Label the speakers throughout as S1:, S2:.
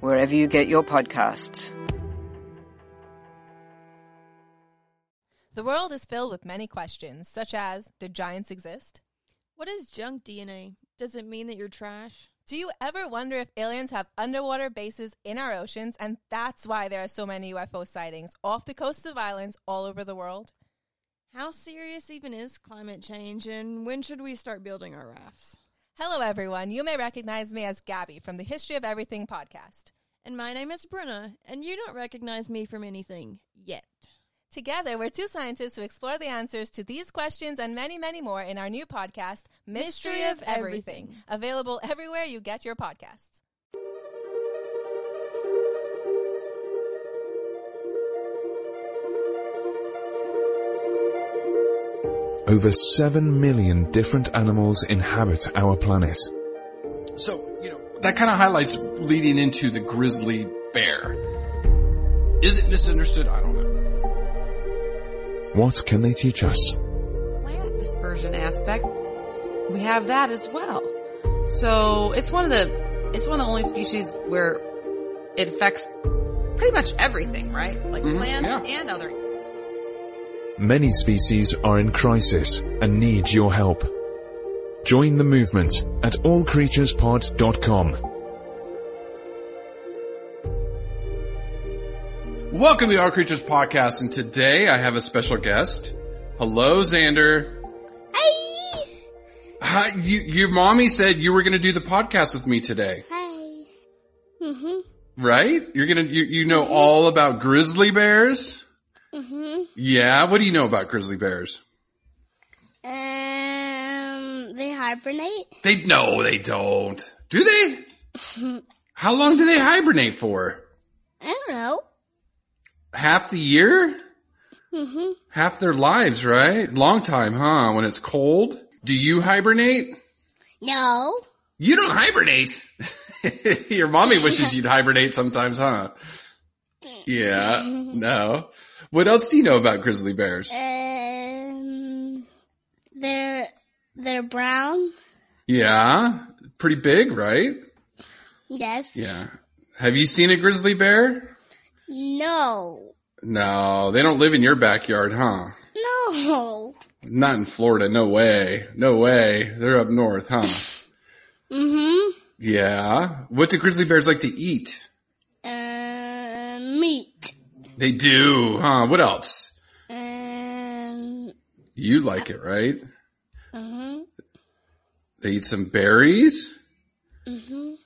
S1: wherever you get your podcasts.
S2: The world is filled with many questions, such as Did giants exist?
S3: What is junk DNA? Does it mean that you're trash?
S2: Do you ever wonder if aliens have underwater bases in our oceans and that's why there are so many UFO sightings off the coasts of islands all over the world?
S3: How serious even is climate change and when should we start building our rafts?
S2: Hello, everyone. You may recognize me as Gabby from the History of Everything podcast.
S3: And my name is Bruna, and you don't recognize me from anything yet.
S2: Together, we're two scientists who explore the answers to these questions and many, many more in our new podcast, Mystery,
S3: Mystery
S2: of
S3: of
S2: Everything,
S3: Everything.
S2: available everywhere you get your podcasts.
S4: Over 7 million different animals inhabit our planet.
S5: So, you know, that kind of highlights leading into the grizzly bear. Is it misunderstood? I don't know.
S4: What can they teach us?
S6: plant dispersion aspect, we have that as well. So it's one of the it's one of the only species where it affects pretty much everything, right? Like
S5: Mhm,
S6: plants
S5: yeah.
S6: and other.
S4: Many species are in crisis and need your help. Join the movement at allcreaturespod.com.
S5: Welcome to the All Creatures Podcast, and today I have a special guest. Hello, Xander.
S7: Hi.
S5: Hi, you, your mommy said you were going to do the podcast with me today,
S7: Hi. Mhm.
S5: right? You're gonna, you, you know all about grizzly bears?
S7: Mhm.
S5: Yeah, what do you know about grizzly bears?
S7: Um, they hibernate.
S5: They, no, they don't. Do they? How long do they hibernate for?
S7: I don't know.
S5: Half the year?
S7: Mhm.
S5: Half their lives, right? Long time, huh? When it's cold. Do you hibernate?
S7: No.
S5: You don't hibernate. Your mommy wishes you'd hibernate sometimes, huh? Yeah. No. What else do you know about grizzly bears?
S7: Um, they're they're brown.
S5: Yeah. Pretty big, right?
S7: Yes.
S5: Yeah. Have you seen a grizzly bear?
S7: No.
S5: No, they don't live in your backyard, huh?
S7: No.
S5: Not in Florida. No way. No way. They're up north, huh?
S7: Mm Mhm.
S5: Yeah. What do grizzly bears like to eat?
S7: Uh, meat.
S5: They do, huh? What else?
S7: Um.
S5: You like it, right?
S7: Mhm.
S5: They eat some berries.
S7: Mhm.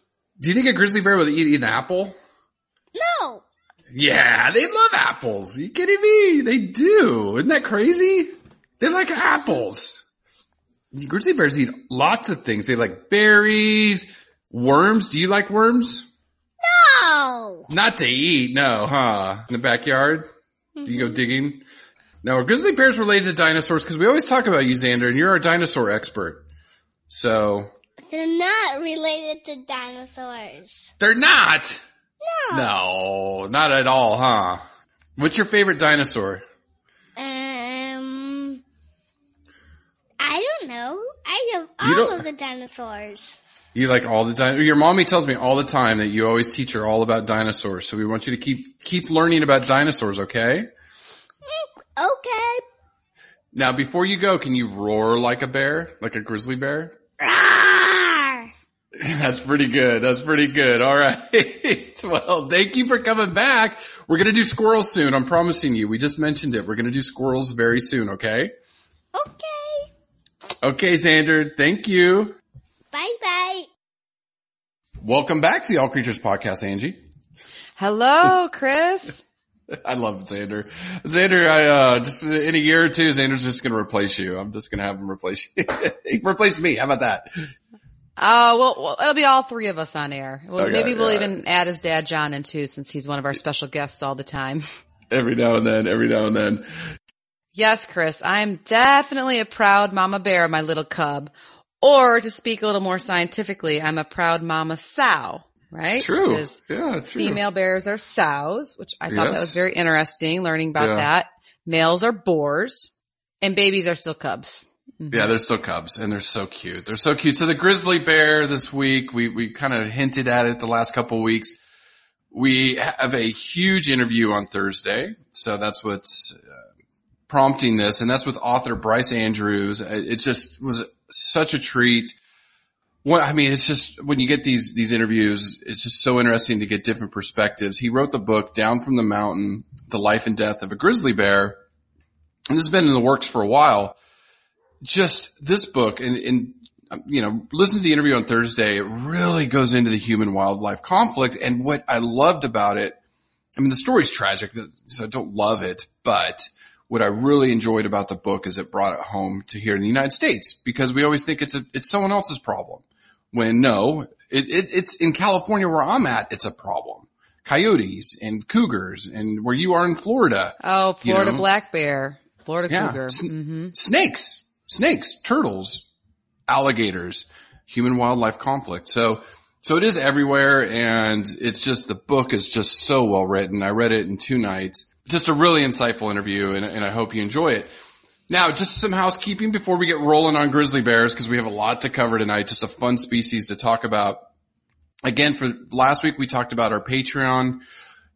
S5: Do you think a grizzly bear would eat, eat an apple?
S7: No.
S5: Yeah, they love apples. Are you kidding me? They do. Isn't that crazy? They like apples. Grizzly bears eat lots of things. They like berries, worms. Do you like worms?
S7: No.
S5: Not to eat, no, huh? In the backyard? Do you go digging? No, are grizzly bears related to dinosaurs? Because we always talk about you, Xander, and you're our dinosaur expert. So,
S7: They're not related to dinosaurs.
S5: they're not.
S7: No.
S5: No, not at all, huh? What's your favorite dinosaur?
S7: Um, I don't know. I love all of the dinosaurs.
S5: You like all the time. Your mommy tells me all the time that you always teach her all about dinosaurs. So we want you to keep keep learning about dinosaurs, okay?
S7: Mm, okay.
S5: Now, before you go, can you roar like a bear, like a grizzly bear? That's pretty good. That's pretty good. All right. well, thank you for coming back. We're going to do squirrels soon. I'm promising you. We just mentioned it. We're going to do squirrels very soon. Okay.
S7: Okay.
S5: Okay, Xander. Thank you.
S7: Bye bye.
S5: Welcome back to the All Creatures Podcast, Angie.
S6: Hello, Chris.
S5: I love Xander. Xander, I, uh, just in a year or two, Xander's just going to replace you. I'm just going to have him replace you. replace me. How about that?
S6: Oh well, well, it'll be all three of us on air. Well,
S5: Okay,
S6: maybe we'll
S5: yeah.
S6: even add his dad John in too, since he's one of our special guests all the time.
S5: Every now and then, every now and then.
S6: Yes, Chris, I'm definitely a proud mama bear, my little cub. Or to speak a little more scientifically, I'm a proud mama sow, right?
S5: True.
S6: Because
S5: Yeah, true.
S6: female bears are sows, which I thought that was very interesting learning about
S5: Yeah.
S6: that. Males are boars and babies are still cubs.
S5: Yeah, they're still cubs and they're so cute. They're so cute. So the grizzly bear this week, we, we kind of hinted at it the last couple of weeks. We have a huge interview on Thursday. So that's what's uh, prompting this. And that's with author Bryce Andrews. It it just was such a treat. What, I mean, it's just when you get these, these interviews, it's just so interesting to get different perspectives. He wrote the book Down from the Mountain, The Life and Death of a Grizzly Bear. And this has been in the works for a while just this book and, and you know, listen to the interview on Thursday. It really goes into the human wildlife conflict. And what I loved about it, I mean, the story's tragic, so I don't love it, but what I really enjoyed about the book is it brought it home to here in the United States because we always think it's a, it's someone else's problem when no, it, it, it's in California where I'm at. It's a problem. Coyotes and cougars and where you are in Florida.
S6: Oh,
S5: You
S6: Florida
S5: know?
S6: black bear, Florida
S5: Yeah.
S6: cougar.
S5: Sn-
S6: hmm
S5: snakes, snakes, turtles, alligators, human wildlife conflict. So, so it is everywhere. And it's just, the book is just so well written. I read it in two nights. Just a really insightful interview and, and I hope you enjoy it. Now, just some housekeeping before we get rolling on grizzly bears because we have a lot to cover tonight. Just a fun species to talk about. Again, for last week, we talked about our Patreon.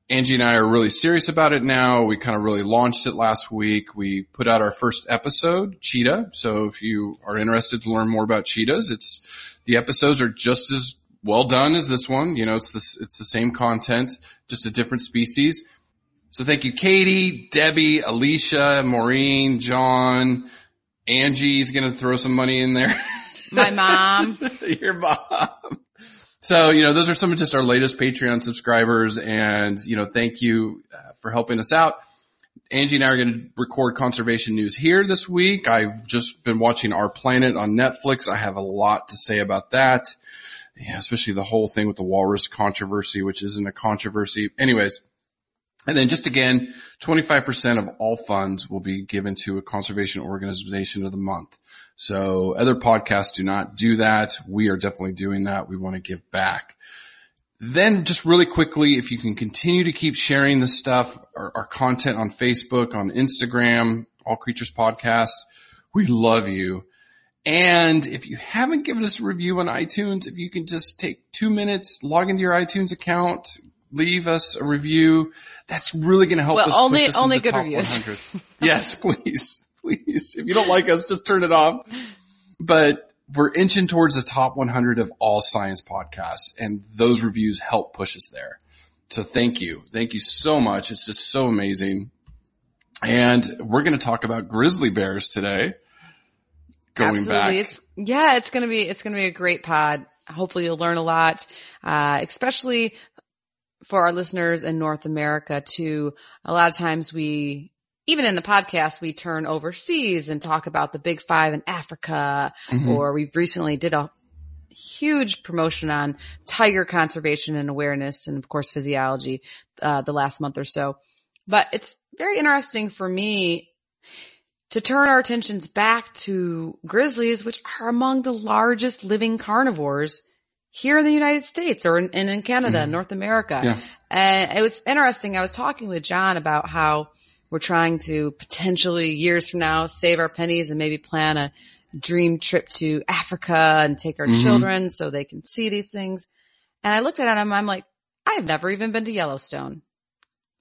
S5: Angie and I are really serious about it now. We kind of really launched it last week. We put out our first episode, Cheetah. So if you are interested to learn more about cheetahs, it's the episodes are just as well done as this one. You know, it's this, it's the same content, just a different species. So thank you, Katie, Debbie, Alicia, Maureen, John, Angie's going to throw some money in there.
S6: My mom.
S5: Your mom. So, you know, those are some of just our latest Patreon subscribers. And, you know, thank you uh, for helping us out. Angie and I are going to record conservation news here this week. I've just been watching Our Planet on Netflix. I have a lot to say about that. Yeah, especially the whole thing with the walrus controversy, which isn't a controversy. Anyways. And then just again, 25% of all funds will be given to a conservation organization of the month. So other podcasts do not do that. We are definitely doing that. We want to give back. Then just really quickly, if you can continue to keep sharing this stuff, our, our content on Facebook, on Instagram, All Creatures Podcast, we love you. And if you haven't given us a review on iTunes, if you can just take two minutes, log into your iTunes account, leave us a review, that's really going to help
S6: Well,
S5: us.
S6: only-
S5: push us
S6: only good
S5: top
S6: reviews.
S5: 100. yes, please, please. If you don't like us, just turn it off. But we're inching towards the top 100 of all science podcasts, and those reviews help push us there. So thank you, thank you so much. It's just so amazing. And we're going to talk about grizzly bears today. Going
S6: Absolutely.
S5: back,
S6: It's yeah, it's gonna be it's gonna be a great pod. Hopefully you'll learn a lot, uh, especially for our listeners in North America too. A lot of times we even in the podcast we turn overseas and talk about the big five in Africa,
S5: Mhm.
S6: or we've recently did a huge promotion on tiger conservation and awareness and of course physiology uh, the last month or so. But it's very interesting for me to turn our attentions back to grizzlies, which are among the largest living carnivores here in the United States or in, and in Canada,
S5: Mhm.
S6: North America.
S5: Yeah.
S6: And it was interesting. I was talking with John about how we're trying to potentially years from now save our pennies and maybe plan a dream trip to Africa and take our
S5: Mhm.
S6: children so they can see these things. And I looked at him. I'm like, I've never even been to Yellowstone.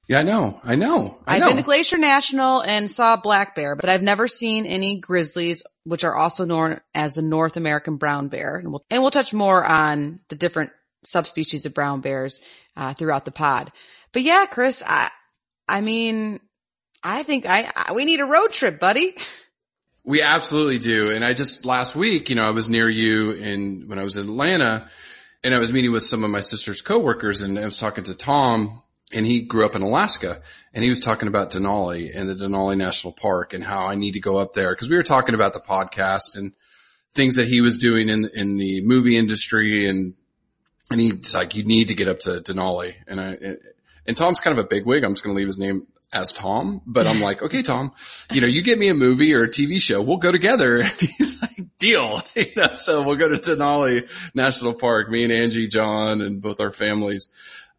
S5: Yeah, I know, I know, I
S6: I've
S5: know.
S6: been to Glacier National and saw black bear, but I've never seen any grizzlies, which are also known as the North American brown bear. And we'll, and we'll touch more on the different subspecies of brown bears uh, throughout the pod. But yeah, Chris, I, I mean, I think I, I we need a road trip, buddy.
S5: We absolutely do. And I just last week, you know, I was near you in when I was in Atlanta and I was meeting with some of my sister's coworkers and I was talking to Tom and he grew up in Alaska and he was talking about Denali and the Denali National Park and how I need to go up there because we were talking about the podcast and things that he was doing in in the movie industry, and and he's like, you need to get up to Denali, and I and Tom's kind of a bigwig. I'm just going to leave his name as Tom, but I'm like, okay, Tom, you know, you get me a movie or a TV show, we'll go together. And he's like, deal. You know, so we'll go to Denali National Park, me and Angie, John, and both our families,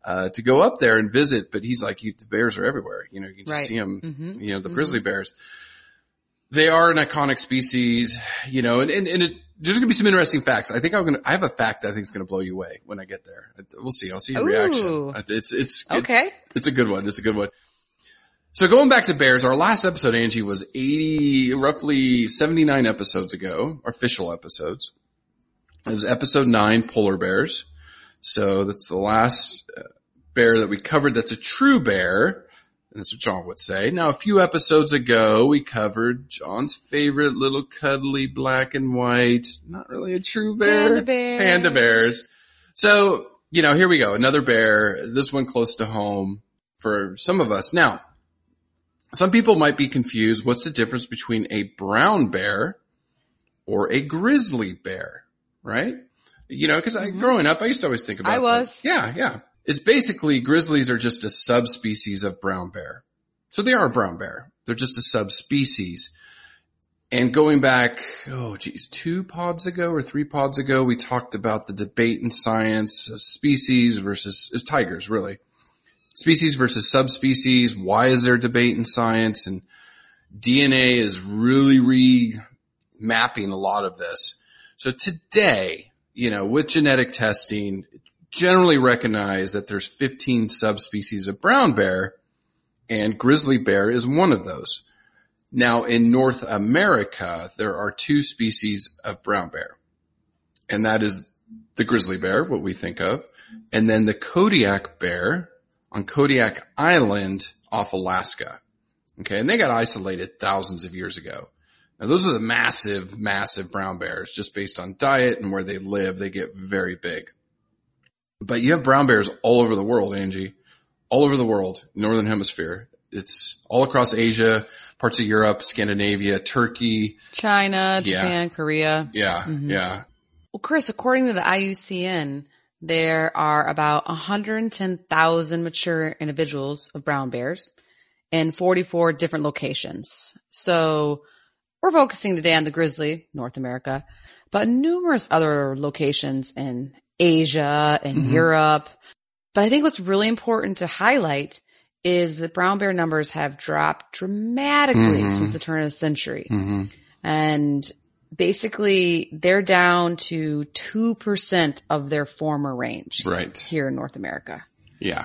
S5: uh, to go up there and visit. But he's like, you, the bears are everywhere. You know, you can just
S6: Right.
S5: see them,
S6: Mhm.
S5: you know, the grizzly bears. They are an iconic species, you know, and, and, and it, there's going to be some interesting facts. I think I'm going to, I have a fact that I think is going to blow you away when I get there. We'll see. I'll see your
S6: Ooh.
S5: reaction. It's, it's, it-
S6: Okay.
S5: it's a good one. It's a good one. So going back to bears, our last episode, Angie, was 80, roughly 79 episodes ago, official episodes. It was episode nine, polar bears. So that's the last uh, bear that we covered. That's a true bear. And that's what John would say. Now, a few episodes ago, we covered John's favorite little cuddly black and white, not really a true bear.
S6: Panda bears.
S5: Panda bears. So, you know, here we go. Another bear. This one close to home for some of us. Now, some people might be confused. What's the difference between a brown bear or a grizzly bear? Right? You know, cause I, growing up, I used to always think about
S6: Mm-hmm. I
S5: that.
S6: was.
S5: Yeah, yeah. It's basically grizzlies are just a subspecies of brown bear. So they are a brown bear. They're just a subspecies. And going back, oh geez, two pods ago or three pods ago, we talked about the debate in science, species versus is tigers, really. Species versus subspecies. Why is there debate in science? And DNA is really remapping a lot of this. So today, you know, with genetic testing, generally recognize that there's 15 subspecies of brown bear and grizzly bear is one of those. Now in North America, there are two species of brown bear and that is the grizzly bear, what we think of, and then the Kodiak bear on Kodiak Island off Alaska. Okay. And they got isolated thousands of years ago. Now those are the massive, massive brown bears just based on diet and where they live. They get very big. But you have brown bears all over the world, Angie, all over the world, northern hemisphere. It's all across Asia, parts of Europe, Scandinavia, Turkey.
S6: China,
S5: Yeah.
S6: Japan, Korea.
S5: Yeah.
S6: Mhm.
S5: Yeah.
S6: Well, Chris, according to the IUCN, there are about 110,000 mature individuals of brown bears in 44 different locations. So we're focusing today on the grizzly, North America, but numerous other locations in Asia and
S5: Mhm.
S6: Europe. But I think what's really important to highlight is that brown bear numbers have dropped dramatically
S5: Mhm.
S6: since the turn of the century.
S5: hmm
S6: And basically they're down to 2% of their former range
S5: Right.
S6: here in North America.
S5: Yeah.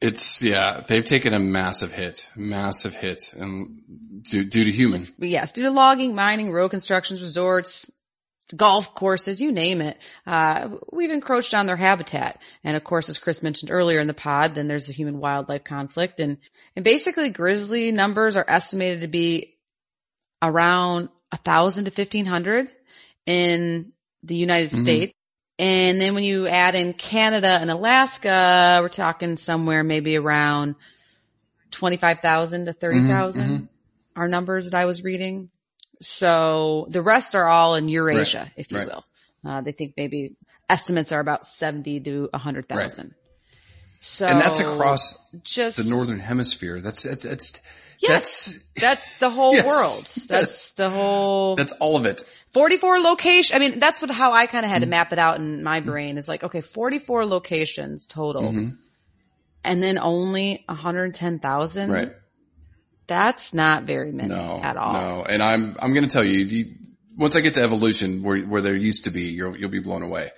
S5: It's, yeah, they've taken a massive hit, massive hit and due, due to human.
S6: Yes, due to logging, mining, road constructions, resorts, golf courses, you name it, uh, we've encroached on their habitat. And of course, as Chris mentioned earlier in the pod, then there's a human wildlife conflict and, and basically grizzly numbers are estimated to be around a thousand to fifteen hundred in the United
S5: Mhm.
S6: States. And then when you add in Canada and Alaska, we're talking somewhere maybe around 25,000 to 30,000
S5: Mhm,
S6: are numbers that I was reading. So the rest are all in Eurasia,
S5: Right,
S6: if you
S5: right.
S6: will. Uh, they think maybe estimates are about 70 to 100,000. So
S5: and that's across
S6: just
S5: the northern hemisphere. That's, that's, that's,
S6: Yes, that's the whole
S5: Yes,
S6: world. That's
S5: yes.
S6: the whole
S5: that's all of it.
S6: 44 location. I mean, that's what, how I kind of
S5: Mm-hmm.
S6: had to map it out in my brain is like, okay, 44 locations total
S5: Mhm.
S6: and then only 110,000.
S5: Right.
S6: That's not very many
S5: No,
S6: at all.
S5: no. And I'm, I'm going to tell you, you, once I get to evolution where, where there used to be, you'll, you'll be blown away.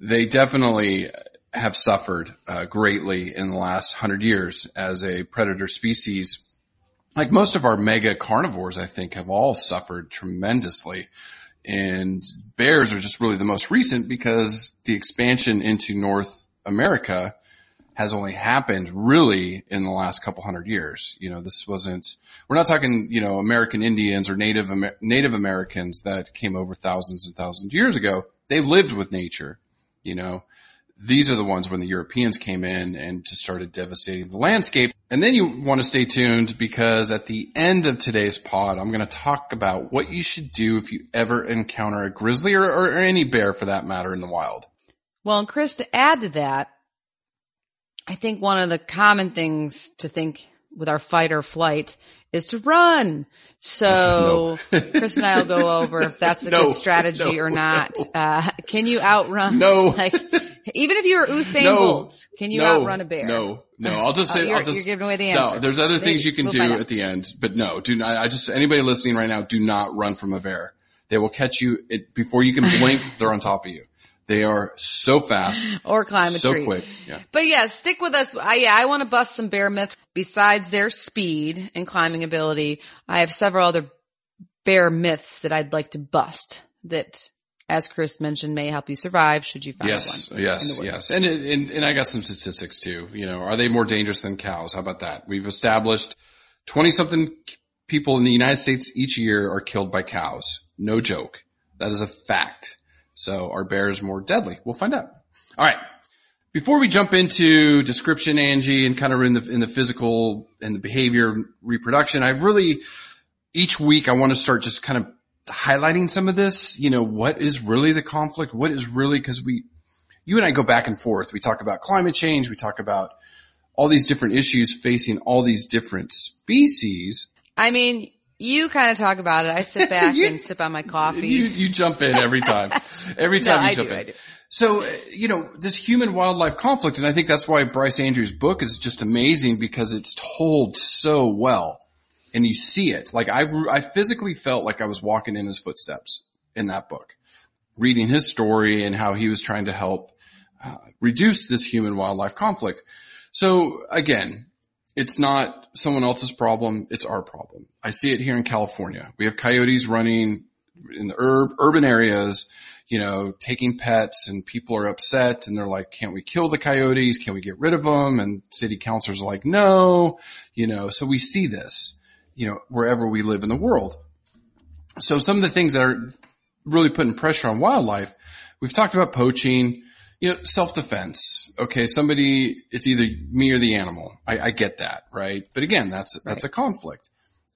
S5: They definitely have suffered uh, greatly in the last hundred years as a predator species. Like most of our mega carnivores, I think have all suffered tremendously. And bears are just really the most recent because the expansion into North America has only happened really in the last couple hundred years. You know, this wasn't, we're not talking, you know, American Indians or Native, Amer- Native Americans that came over thousands and thousands of years ago. They lived with nature, you know, these are the ones when the Europeans came in and just started devastating the landscape. And then you want to stay tuned because at the end of today's pod, I'm going to talk about what you should do if you ever encounter a grizzly or, or any bear for that matter in the wild.
S6: Well, and Chris, to add to that, I think one of the common things to think with our fight or flight is to run. So Chris and I will go over if that's a
S5: No,
S6: good strategy
S5: no,
S6: or not.
S5: no.
S6: Uh, can you outrun?
S5: No.
S6: Like, even if you're Usain
S5: No.
S6: Bolt, can you
S5: no,
S6: outrun a bear?
S5: No, no. I'll just
S6: Oh,
S5: say,
S6: you're-
S5: I'll just,
S6: you're giving away the answer.
S5: No, there's other things you can
S6: We'll
S5: do at the end, but no, do not, I just, anybody listening right now, do not run from a bear. They will catch you it, before you can blink. they're on top of you. They are so fast,
S6: Or climb a
S5: so
S6: tree.
S5: quick. Yeah.
S6: But yeah, stick with us. I, yeah, I want to bust some bear myths. Besides their speed and climbing ability, I have several other bear myths that I'd like to bust that, as Chris mentioned, may help you survive should you find
S5: Yes,
S6: one.
S5: yes,
S6: woods.
S5: yes. And, and, and I got some statistics too. You know, are they more dangerous than cows? How about that? We've established 20 something people in the United States each year are killed by cows. No joke. That is a fact. So are bears more deadly? We'll find out. All right. Before we jump into description, Angie, and kind of in the, in the physical and the behavior reproduction, I really, each week I want to start just kind of highlighting some of this, you know, what is really the conflict? What is really, cause we, you and I go back and forth. We talk about climate change. We talk about all these different issues facing all these different species.
S6: I mean, you kind of talk about it. I sit back
S5: You-
S6: and sip on my coffee.
S5: You, you jump in every time. Every
S6: No,
S5: time you
S6: I
S5: jump
S6: do,
S5: in. So, uh, you know, this human wildlife conflict, and I think that's why Bryce Andrews' book is just amazing because it's told so well and you see it. Like I, I physically felt like I was walking in his footsteps in that book, reading his story and how he was trying to help uh, reduce this human wildlife conflict. So again, it's not someone else's problem. It's our problem. I see it here in California. We have coyotes running in the ur- urban areas, you know, taking pets and people are upset and they're like, can't we kill the coyotes? Can we get rid of them? And city councilors are like, no, you know, so we see this, you know, wherever we live in the world. So some of the things that are really putting pressure on wildlife, we've talked about poaching, you know, self-defense. Okay. Somebody, it's either me or the animal. I, I get that. Right. But again, that's, that's a conflict.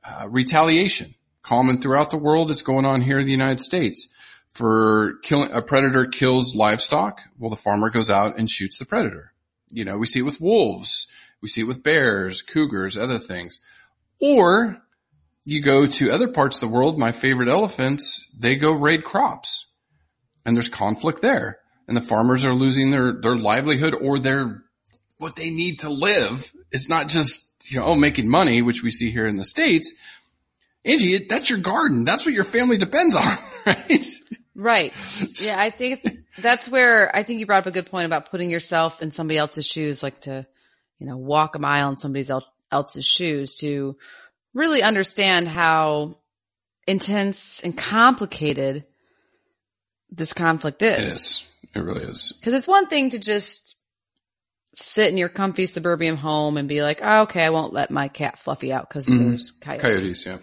S5: Uh, retaliation, common throughout the world. It's going on here in the United States for killing a predator kills livestock. Well, the farmer goes out and shoots the predator. You know, we see it with wolves. We see it with bears, cougars, other things. Or you go to other parts of the world. My favorite elephants, they go raid crops and there's conflict there and the farmers are losing their, their livelihood or their, what they need to live. It's not just, you know, oh, making money, which we see here in the States. Angie, that's your garden. That's what your family depends on, right?
S6: Right. Yeah, I think that's where I think you brought up a good point about putting yourself in somebody else's shoes, like to, you know, walk a mile in somebody else's shoes to really understand how intense and complicated this conflict
S5: It
S6: is.
S5: It really is.
S6: Because it's one thing to just sit in your comfy suburban home and be like, oh, okay, I won't let my cat Fluffy out because there's coyotes.
S5: Coyotes, yeah.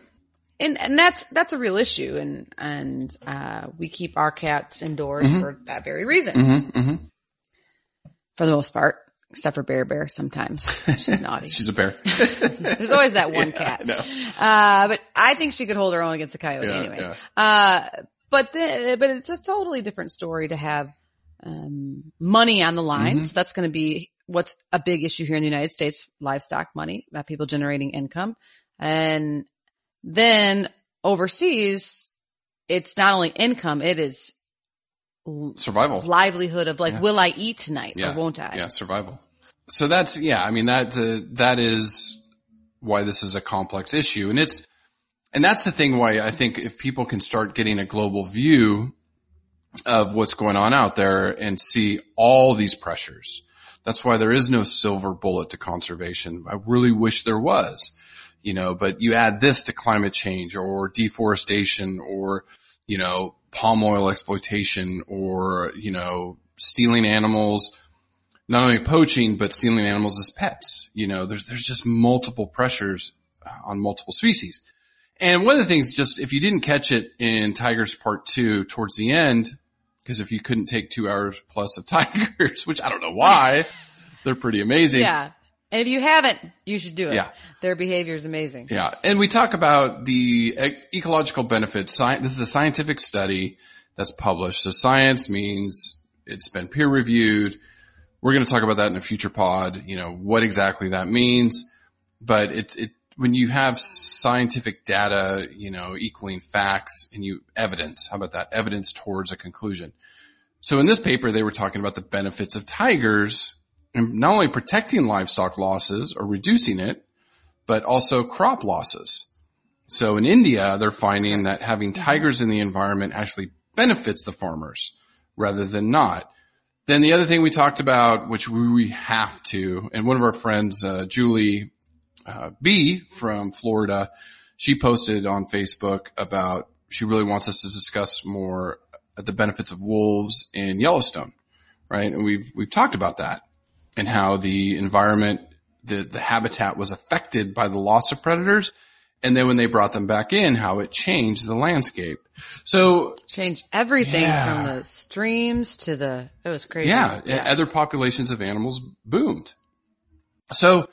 S6: And, and that's, that's a real issue. And, and, uh, we keep our cats indoors for that very reason.
S5: Mm-hmm,
S6: For the most part, except for Bear Bear sometimes. She's naughty.
S5: She's a bear.
S6: There's always that one cat.
S5: know.
S6: Uh, but I think she could hold her own against a coyote
S5: Yeah,
S6: anyways.
S5: yeah.
S6: Uh, but the, but it's a totally different story to have, um, money on the line.
S5: Mm-hmm.
S6: So that's going to be what's a big issue here in the United States, livestock money, about people generating income. And then overseas, it's not only income, it is
S5: Survival.
S6: livelihood of like, will I eat tonight
S5: Yeah.
S6: or won't I?
S5: Yeah, survival. So that's, yeah, I mean, that, uh, that is why this is a complex issue. And it's, and that's the thing why I think if people can start getting a global view of what's going on out there and see all these pressures, that's why there is no silver bullet to conservation. I really wish there was, you know, but you add this to climate change or deforestation or, you know, palm oil exploitation or, you know, stealing animals, not only poaching, but stealing animals as pets. You know, there's, there's just multiple pressures uh, on multiple species. And one of the things, just if you didn't catch it in Tigers Part Two towards the end, because if you couldn't take two hours plus of tigers, which I don't know why. They're pretty amazing.
S6: Yeah. And if you haven't, you should do it.
S5: Yeah.
S6: Their behavior is amazing.
S5: Yeah. And we talk about the ecological benefits. Sci- this is a scientific study that's published. So science means it's been peer reviewed. We're going to talk about that in a future pod, you know, what exactly that means. But it's, it, when you have scientific data, you know, equaling facts and you evidence, how about that? Evidence towards a conclusion. So in this paper, they were talking about the benefits of tigers and not only protecting livestock losses or reducing it, but also crop losses. So in India, they're finding that having tigers in the environment actually benefits the farmers rather than not. Then the other thing we talked about, which we have to, and one of our friends, uh, Julie uh, B from Florida, she posted on Facebook about she really wants us to discuss more the benefits of wolves in Yellowstone, right? And we've we've talked about that and how the environment, the the habitat was affected by the loss of predators, and then when they brought them back in, how it changed the landscape. So
S6: Change everything
S5: Yeah.
S6: from the streams to the, it was crazy.
S5: yeah, other populations of animals boomed. So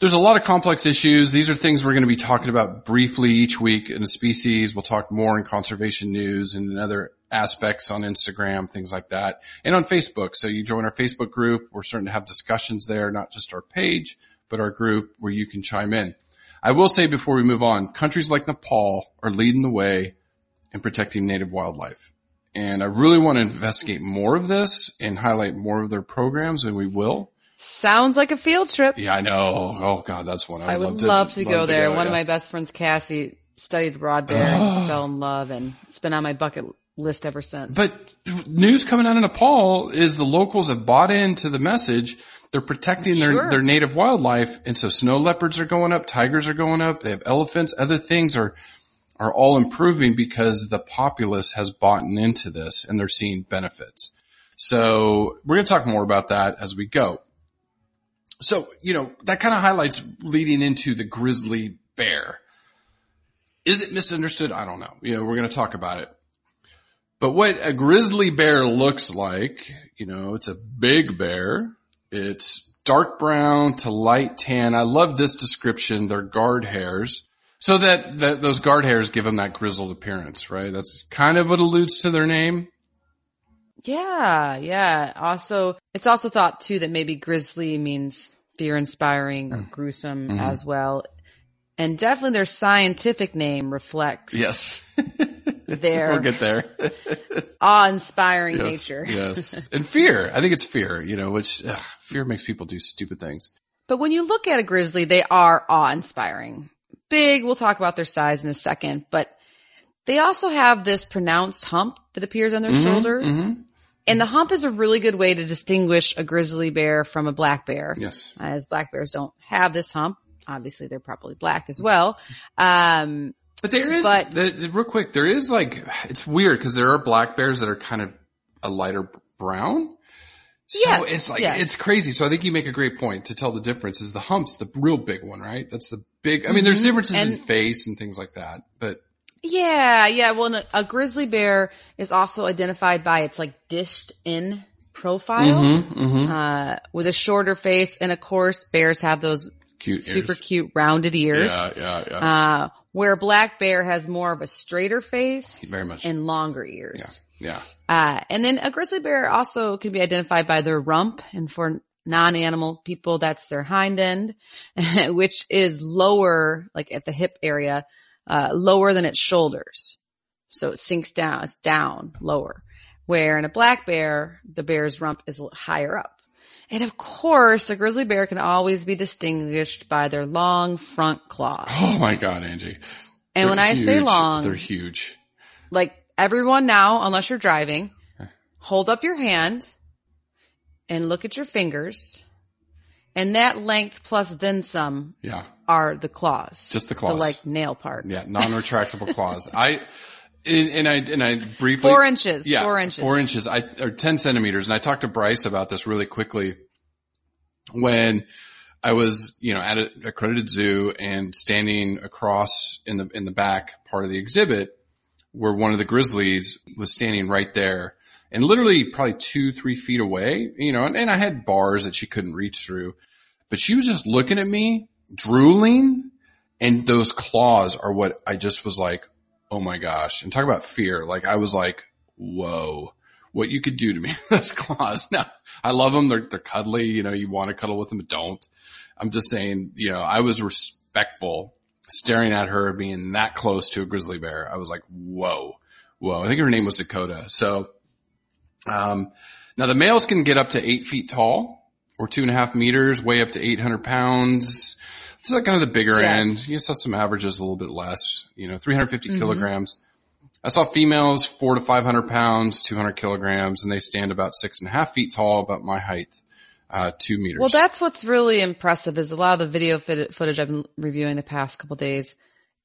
S5: there's a lot of complex issues. These are things we're going to be talking about briefly each week in the species. We'll talk more in conservation news and in other aspects on Instagram, things like that, and on Facebook. So you join our Facebook group. We're starting to have discussions there, not just our page, but our group where you can chime in. I will say before we move on, countries like Nepal are leading the way in protecting native wildlife. And I really want to investigate more of this and highlight more of their programs, and we will.
S6: Sounds like a field trip.
S5: Yeah, I know. Oh God, that's one
S6: I would
S5: love
S6: love to, go there. One of my best friends, Cassie, studied abroad there and just fell in love, and it's been on my bucket list ever since.
S5: But news coming out of Nepal is the locals have bought into the message. They're protecting their,
S6: Sure.
S5: their native wildlife. And so snow leopards are going up, tigers are going up, they have elephants, other things are, are all improving because the populace has bought into this and they're seeing benefits. So we're going to talk more about that as we go. So, you know, that kind of highlights leading into the grizzly bear. Is it misunderstood? I don't know. You know, we're going to talk about it. But what a grizzly bear looks like, you know, it's a big bear. It's dark brown to light tan. I love this description. They're guard hairs. So that, that those guard hairs give them that grizzled appearance, right? That's kind of what alludes to their name.
S6: Yeah, yeah. Also, it's also thought too that maybe grizzly means fear inspiring or
S5: Mm.
S6: gruesome
S5: Mm-hmm.
S6: as well. And definitely their scientific name reflects
S5: Yes.
S6: their
S5: we'll get there.
S6: awe inspiring
S5: yes.
S6: nature.
S5: yes. And fear. I think it's fear, you know, which ugh, fear makes people do stupid things.
S6: But when you look at a grizzly, they are awe inspiring. Big, we'll talk about their size in a second, but they also have this pronounced hump that appears on their
S5: Mm-hmm,
S6: shoulders. And the hump is a really good way to distinguish a grizzly bear from a black bear.
S5: Yes.
S6: As black bears don't have this hump. Obviously, they're probably black as well. Um,
S5: But there is,
S6: But-
S5: the, the- real quick, there is like, it's weird because there are black bears that are kind of a lighter brown. So
S6: Yes,
S5: it's like,
S6: yes.
S5: it's crazy. So I think you make a great point to tell the difference is the hump's the real big one, right? That's the big, I mean, there's differences in
S6: Mm-hmm.
S5: Face and things like that, but
S6: Yeah, yeah. Well, a grizzly bear is also identified by its like dished in profile,
S5: Mm-hmm,
S6: Uh, with a shorter face. And of course, bears have those
S5: cute
S6: super
S5: ears.
S6: cute rounded ears.
S5: Yeah, yeah, yeah.
S6: Uh, where a black bear has more of a straighter face
S5: Very much.
S6: and longer ears.
S5: yeah.
S6: Uh, and then a grizzly bear also can be identified by their rump. And for non-animal people, that's their hind end, which is lower, like at the hip area, uh, lower than its shoulders. So it sinks down, it's down lower. Where in a black bear, the bear's rump is higher up. And of course, a grizzly bear can always be distinguished by their long front claws.
S5: Oh my God, Angie.
S6: And when
S5: They're
S6: I say long,
S5: they're huge.
S6: like everyone now, unless you're driving, hold up your hand and look at your fingers. And that length plus then some
S5: Yeah.
S6: Are the claws.
S5: Just the claws.
S6: The like nail part.
S5: Yeah. Non-retractable claws. I, and, and I, and I briefly.
S6: Four inches.
S5: Yeah,
S6: Four inches.
S5: Four inches. I or ten centimeters. And I talked to Bryce about this really quickly when I was, you know, at an accredited zoo and standing across in the in the back part of the exhibit where one of the grizzlies was standing right there. and literally probably two, three feet away, you know, and, and I had bars that she couldn't reach through, but she was just looking at me, drooling, and those claws are what I just was like, oh my gosh. And talk about fear. Like I was like, whoa, what you could do to me, those claws. Now I love them. They're, they're cuddly. You know, you want to cuddle with them, but don't. I'm just saying, you know, I was respectful staring at her being that close to a grizzly bear. I was like, whoa, whoa. I think her name was Dakota. So, um, now the males can get up to eight feet tall or two and a half meters, weigh up to 800 pounds. This is like kind of the bigger
S3: Yes.
S5: end. You saw some averages a little bit less, you know, 350 kilograms. I saw females four to 500 pounds, 200 kilograms, and they stand about six and a half feet tall, about my height, uh, two meters.
S6: Well, that's what's really impressive is a lot of the video fit- footage I've been reviewing the past couple days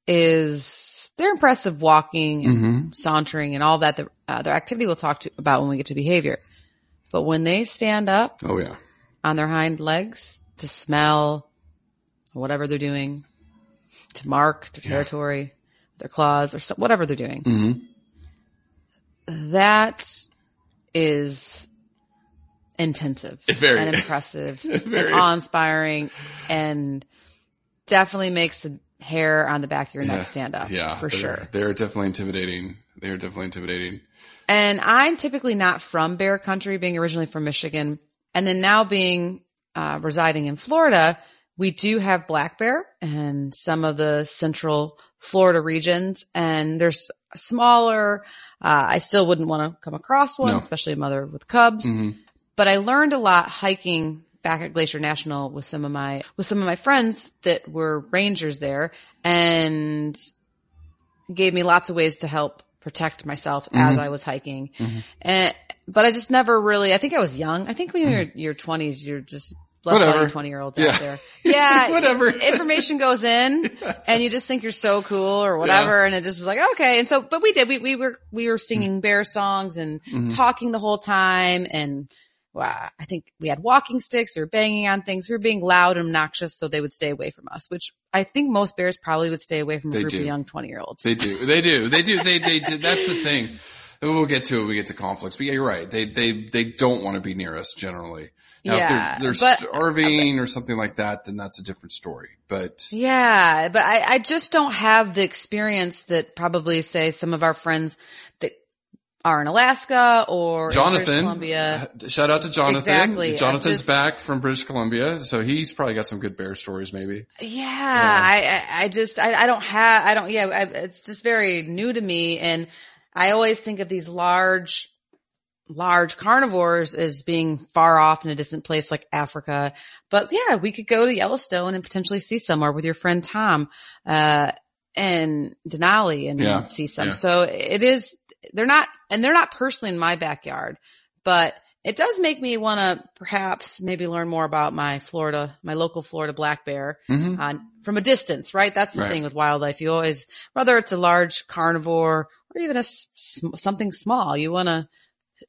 S6: is they're impressive walking and
S5: Mm-hmm.
S6: sauntering and all that. The, uh, their activity we'll talk to about when we get to behavior. But when they stand up
S5: oh yeah.
S6: on their hind legs to smell whatever they're doing, to mark their territory, their claws or so, whatever they're doing,
S5: Mm-hmm.
S6: that is intensive
S5: Very.
S6: and impressive
S5: Very.
S6: and awe-inspiring and definitely makes the hair on the back of your neck stand up
S5: Yeah,
S6: for
S5: they're-
S6: sure.
S5: They're definitely intimidating. They're definitely intimidating.
S6: And I'm typically not from bear country, being originally from Michigan. And then now being, uh, residing in Florida, we do have black bear and some of the central Florida regions. And there's smaller, uh, I still wouldn't want to come across one,
S5: No.
S6: especially a mother with cubs.
S5: Mhm.
S6: But I learned a lot hiking back at Glacier National with some of my, with some of my friends that were rangers there and gave me lots of ways to help protect myself
S5: Mm-hmm.
S6: as I was hiking. And, but I just never really, I think I was young. I think when you're your twenties, you're just, bless all.
S5: Whatever.
S6: you 20 year olds
S5: Yeah.
S6: out there. Yeah.
S5: Whatever.
S6: Information goes in and you just think you're so cool or whatever. And it just is like, okay. And so, but we did, we, we were, we were singing bear songs and
S5: Mm-hmm.
S6: talking the whole time. And wow, I think we had walking sticks or banging on things. We were being loud and obnoxious so they would stay away from us, which I think most bears probably would stay away from a
S5: They
S6: group
S5: do.
S6: of young 20 year olds.
S5: They do. They do. They do. They, they, do. That's the thing. We'll get to it when we get to conflicts. But yeah, you're right. They, they, they don't want to be near us generally. Now,
S6: Yeah,
S5: if they're, they're
S6: but-
S5: starving or something like that, then that's a different story. But
S6: Yeah, but I, I just don't have the experience that probably say some of our friends that are in Alaska or in British
S5: Jonathan,
S6: Columbia.
S5: uh, shout out to Jonathan.
S6: Exactly.
S5: Jonathan's
S6: just-
S5: back from British Columbia. So he's probably got some good bear stories maybe.
S6: Yeah, I, I, I just, I, I don't have, I don't, yeah, I, it's just very new to me. And I always think of these large, large carnivores is being far off in a distant place like Africa. But yeah, we could go to Yellowstone and potentially see somewhere with your friend Tom, uh, and Denali and
S5: Yeah,
S6: see some.
S5: yeah.
S6: So it is, they're not, and they're not personally in my backyard, but it does make me want to perhaps maybe learn more about my Florida, my local Florida black bear
S5: Mhm.
S6: uh, from a distance, right? That's the
S5: Right.
S6: thing with wildlife. You always, whether it's a large carnivore or even a something small, you want to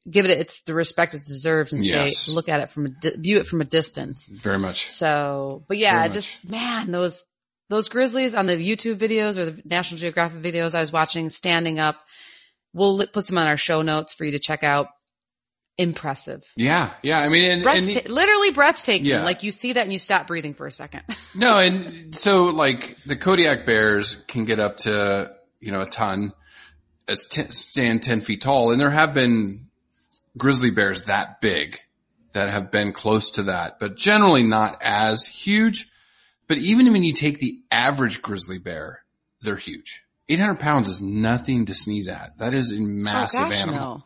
S6: give it its the respect it deserves and stay
S5: Yes.
S6: look at it from a di- view it from a distance.
S5: Very much.
S6: So, but yeah,
S5: Very
S6: just man, those those grizzlies on the YouTube videos or the National Geographic videos I was watching standing up. We'll put some on our show notes for you to check out. Impressive.
S5: Yeah. Yeah. I mean, and, and
S6: Breathta- literally breathtaking.
S5: Yeah.
S6: Like you see that and you stop breathing for a second.
S5: No, and so like the Kodiak bears can get up to, you know, a ton as ten, stand 10 feet tall. And there have been grizzly bears that big that have been close to that, but generally not as huge. But even when you take the average grizzly bear, they're huge. 800 pounds is nothing to sneeze at. That is a massive
S6: oh, gosh,
S5: animal
S6: no.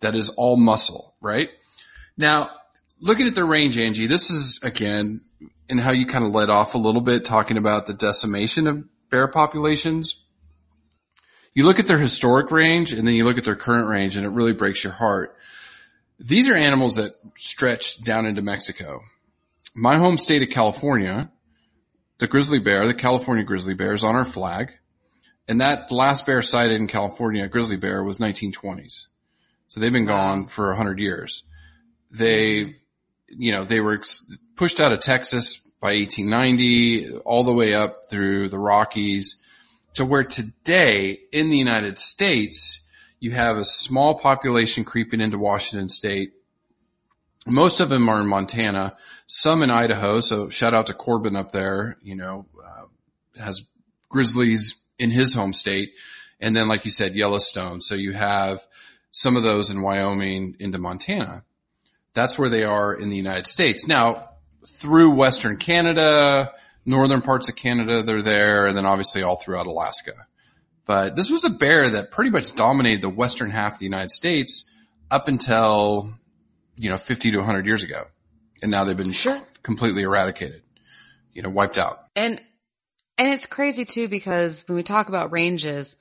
S5: that is all muscle, right? Now, looking at the range, Angie, this is again, and how you kind of led off a little bit talking about the decimation of bear populations. You look at their historic range and then you look at their current range and it really breaks your heart. These are animals that stretch down into Mexico. My home state of California, the grizzly bear, the California grizzly bear is on our flag. And that last bear sighted in California, grizzly bear, was 1920s. So they've been gone for a hundred years. They, you know, they were ex- pushed out of Texas by 1890 all the way up through the Rockies to where today in the United States, You have a small population creeping into Washington state. Most of them are in Montana, some in Idaho. So shout out to Corbin up there, you know, uh, has grizzlies in his home state. And then, like you said, Yellowstone. So you have some of those in Wyoming into Montana. That's where they are in the United States. Now, through Western Canada, northern parts of Canada, they're there, and then obviously all throughout Alaska. But this was a bear that pretty much dominated the western half of the United States up until, you know, 50 to 100 years ago. And now they've been
S6: Sure.
S5: completely eradicated, you know, wiped out.
S6: And and it's crazy too because when we talk about ranges,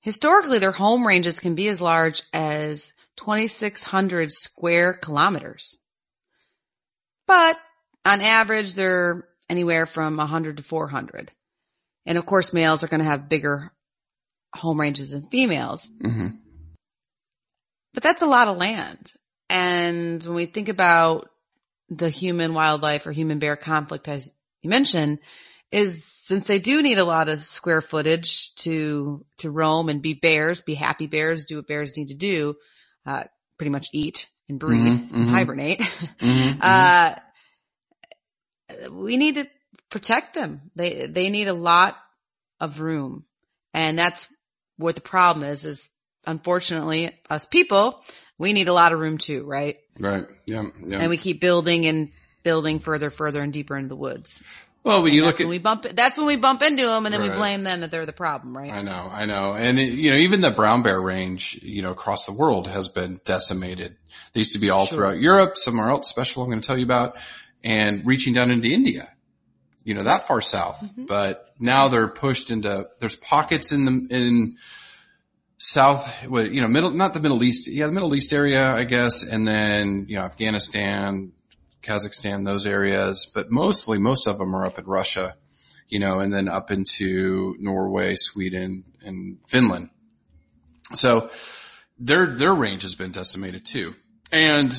S6: historically their home ranges can be as large as 2600 square kilometers. But on average they're anywhere from 100 to 400. And of course males are going to have bigger home ranges than females.
S5: hmm
S6: But that's a lot of land. And when we think about the human wildlife or human bear conflict, as you mentioned, is since they do need a lot of square footage to, to roam and be bears, be happy bears, do what bears need to do, uh, pretty much eat and breed
S5: Mhm,
S6: and
S5: mhm.
S6: hibernate.
S5: Mhm,
S6: uh, we need to protect them. They, they need a lot of room. And that's what the problem is, is unfortunately us people, we need a lot of room too, right?
S5: Right. Yeah. Yeah.
S6: And we keep building and building further, further and deeper into the woods.
S5: well, when you look at
S6: when we bump, that's when we bump into them and then we blame them that they're the problem, right?
S5: I know, I know. And it, you know, even the brown bear range, you know, across the world has been decimated. They used to be all throughout Europe, somewhere else special I'm going to tell you about, and reaching down into India, you know, that far south. Mm-hmm. But now they're pushed into, there's pockets in the, in south, you know, middle, not the Middle East, yeah, the Middle East area, I guess. And then, you know, Afghanistan, Kazakhstan, those areas, but mostly, most of them are up in Russia you know, and then up into Norway, Sweden, and Finland. So their their range has been decimated too. And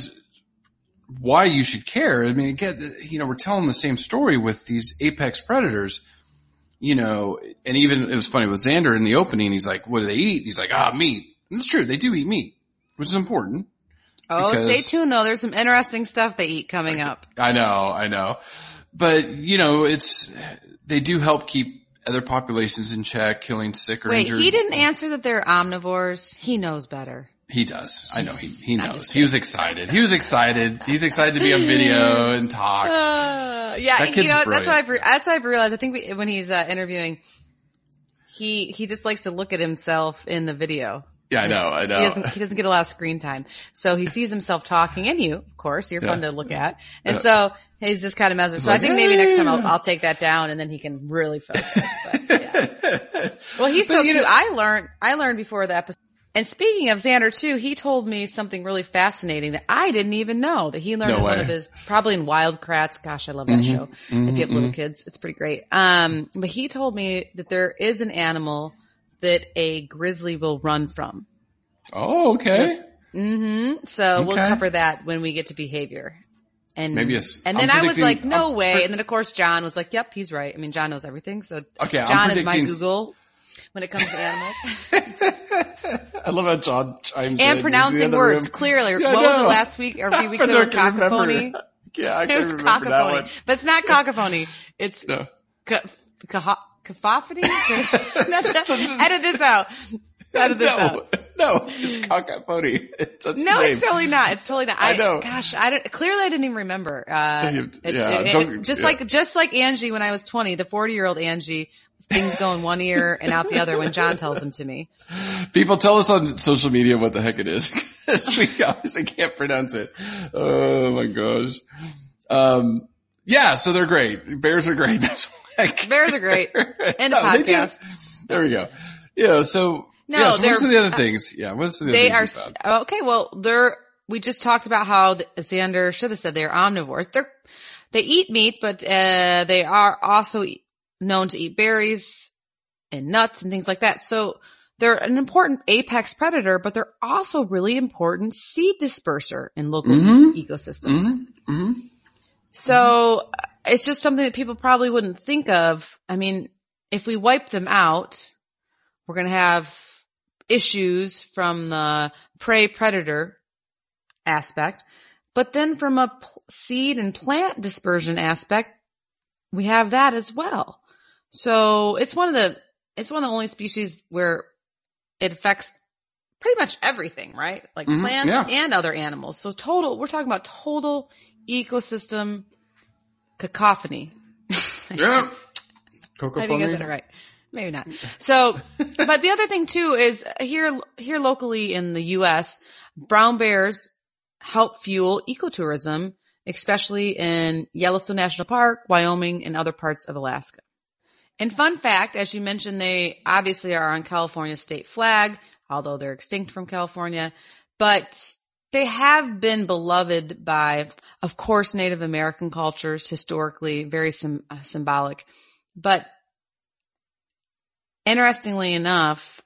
S5: why you should care? I mean, again, you know, we're telling the same story with these apex predators. You know, and even it was funny with Xander in the opening. He's like, "What do they eat?" He's like, "Ah, meat." And it's true, they do eat meat, which is important.
S6: oh, stay tuned though. There's some interesting stuff they eat coming up.
S5: I know, I know. But, you know, it's, they do help keep other populations in check, killing sick or
S6: Wait,
S5: injured.
S6: he didn't answer that they're omnivores. He knows better.
S5: He does. I know. He, he knows. He was excited. He was excited. He's excited to be on video and talk.
S6: Uh, yeah,
S5: That
S6: you
S5: kid's
S6: know, that's what I've re- that's what I've realized. I think we, when he's uh, interviewing, he he just likes to look at himself in the video.
S5: Yeah, I know. I
S6: He
S5: know.
S6: doesn't he doesn't get a lot of screen time, so he sees himself talking, and you, of course, you're fun to look at, and
S5: Yeah.
S6: so he's just kind of mesmerized. So
S5: like,
S6: I think maybe next time I'll, I'll take that down, and then he can really focus. But, yeah. Well, he's
S5: But,
S6: so
S5: you
S6: cute.
S5: know-
S6: I learned I learned before the episode. And speaking of Xander too, he told me something really fascinating that I didn't even know that he learned
S5: No
S6: in one of his probably in Wild Kratts. Gosh, I love that show. if you have little kids, it's pretty great. Um, but he told me that there is an animal that a grizzly will run from.
S5: oh, okay.
S6: Mm-hmm. So we'll cover that when we get to behavior. And
S5: Maybe
S6: and then I was like, no
S5: I'm
S6: way.
S5: pre-
S6: and then of course John was like, yep, he's right. I mean, John knows everything. So
S5: Okay,
S6: John is my Google when it comes to animals.
S5: I love how John chimes
S6: and
S5: in the
S6: pronouncing words
S5: room.
S6: clearly.
S5: Yeah, I
S6: what was it last week or a few weeks
S5: I
S6: ago?
S5: don't can remember.
S6: Cacophony.
S5: Yeah, I
S6: It
S5: can
S6: was
S5: remember that one.
S6: but it's not cacophony. It's
S5: No.
S6: ca- ca- cacophony. Edit this out. Edit this
S5: No,
S6: out.
S5: no, it's cacophony. That's
S6: No, it's totally not. It's totally not.
S5: I know.
S6: Gosh, I don't. Clearly, I didn't even remember. Uh, it-
S5: yeah,
S6: it- it- just
S5: yeah.
S6: like just like Angie when I was twenty, the forty-year-old Angie, things go in one ear and out the other when John tells them to me.
S5: People tell us on social media what the heck it is because we obviously can't pronounce it. Oh my gosh. Um, yeah, so they're great. Bears are great.
S6: Bears are great. End of
S5: No,
S6: podcast.
S5: There we go. Yeah. So
S6: No,
S5: yeah. So what's the other things? Yeah. What's the other
S6: They are
S5: you
S6: okay. Well, they're. We just talked about how Xander should have said they're omnivores. They're they eat meat, but uh, they are also known to eat berries and nuts and things like that. So they're an important apex predator, but they're also really important seed disperser in local
S5: Mhm.
S6: ecosystems.
S5: Mm-hmm.
S6: So uh, it's just something that people probably wouldn't think of. I mean, if we wipe them out, we're going to have issues from the prey predator aspect. But then from a p- seed and plant dispersion aspect, we have that as well. So it's one of the, it's one of the only species where it affects pretty much everything, right? Like
S5: Mhm,
S6: plants
S5: yeah.
S6: and other animals. So total, we're talking about total ecosystem cacophony.
S5: Yeah. Cacophony.
S6: I think I said it right. Maybe not. So, but the other thing too is here, here locally in the U.S., brown bears help fuel ecotourism, especially in Yellowstone National Park, Wyoming, and other parts of Alaska. And fun fact, as you mentioned, they obviously are on California's state flag, although they're extinct from California, but they have been beloved by, of course, Native American cultures historically, very sym- uh, symbolic. But interestingly enough,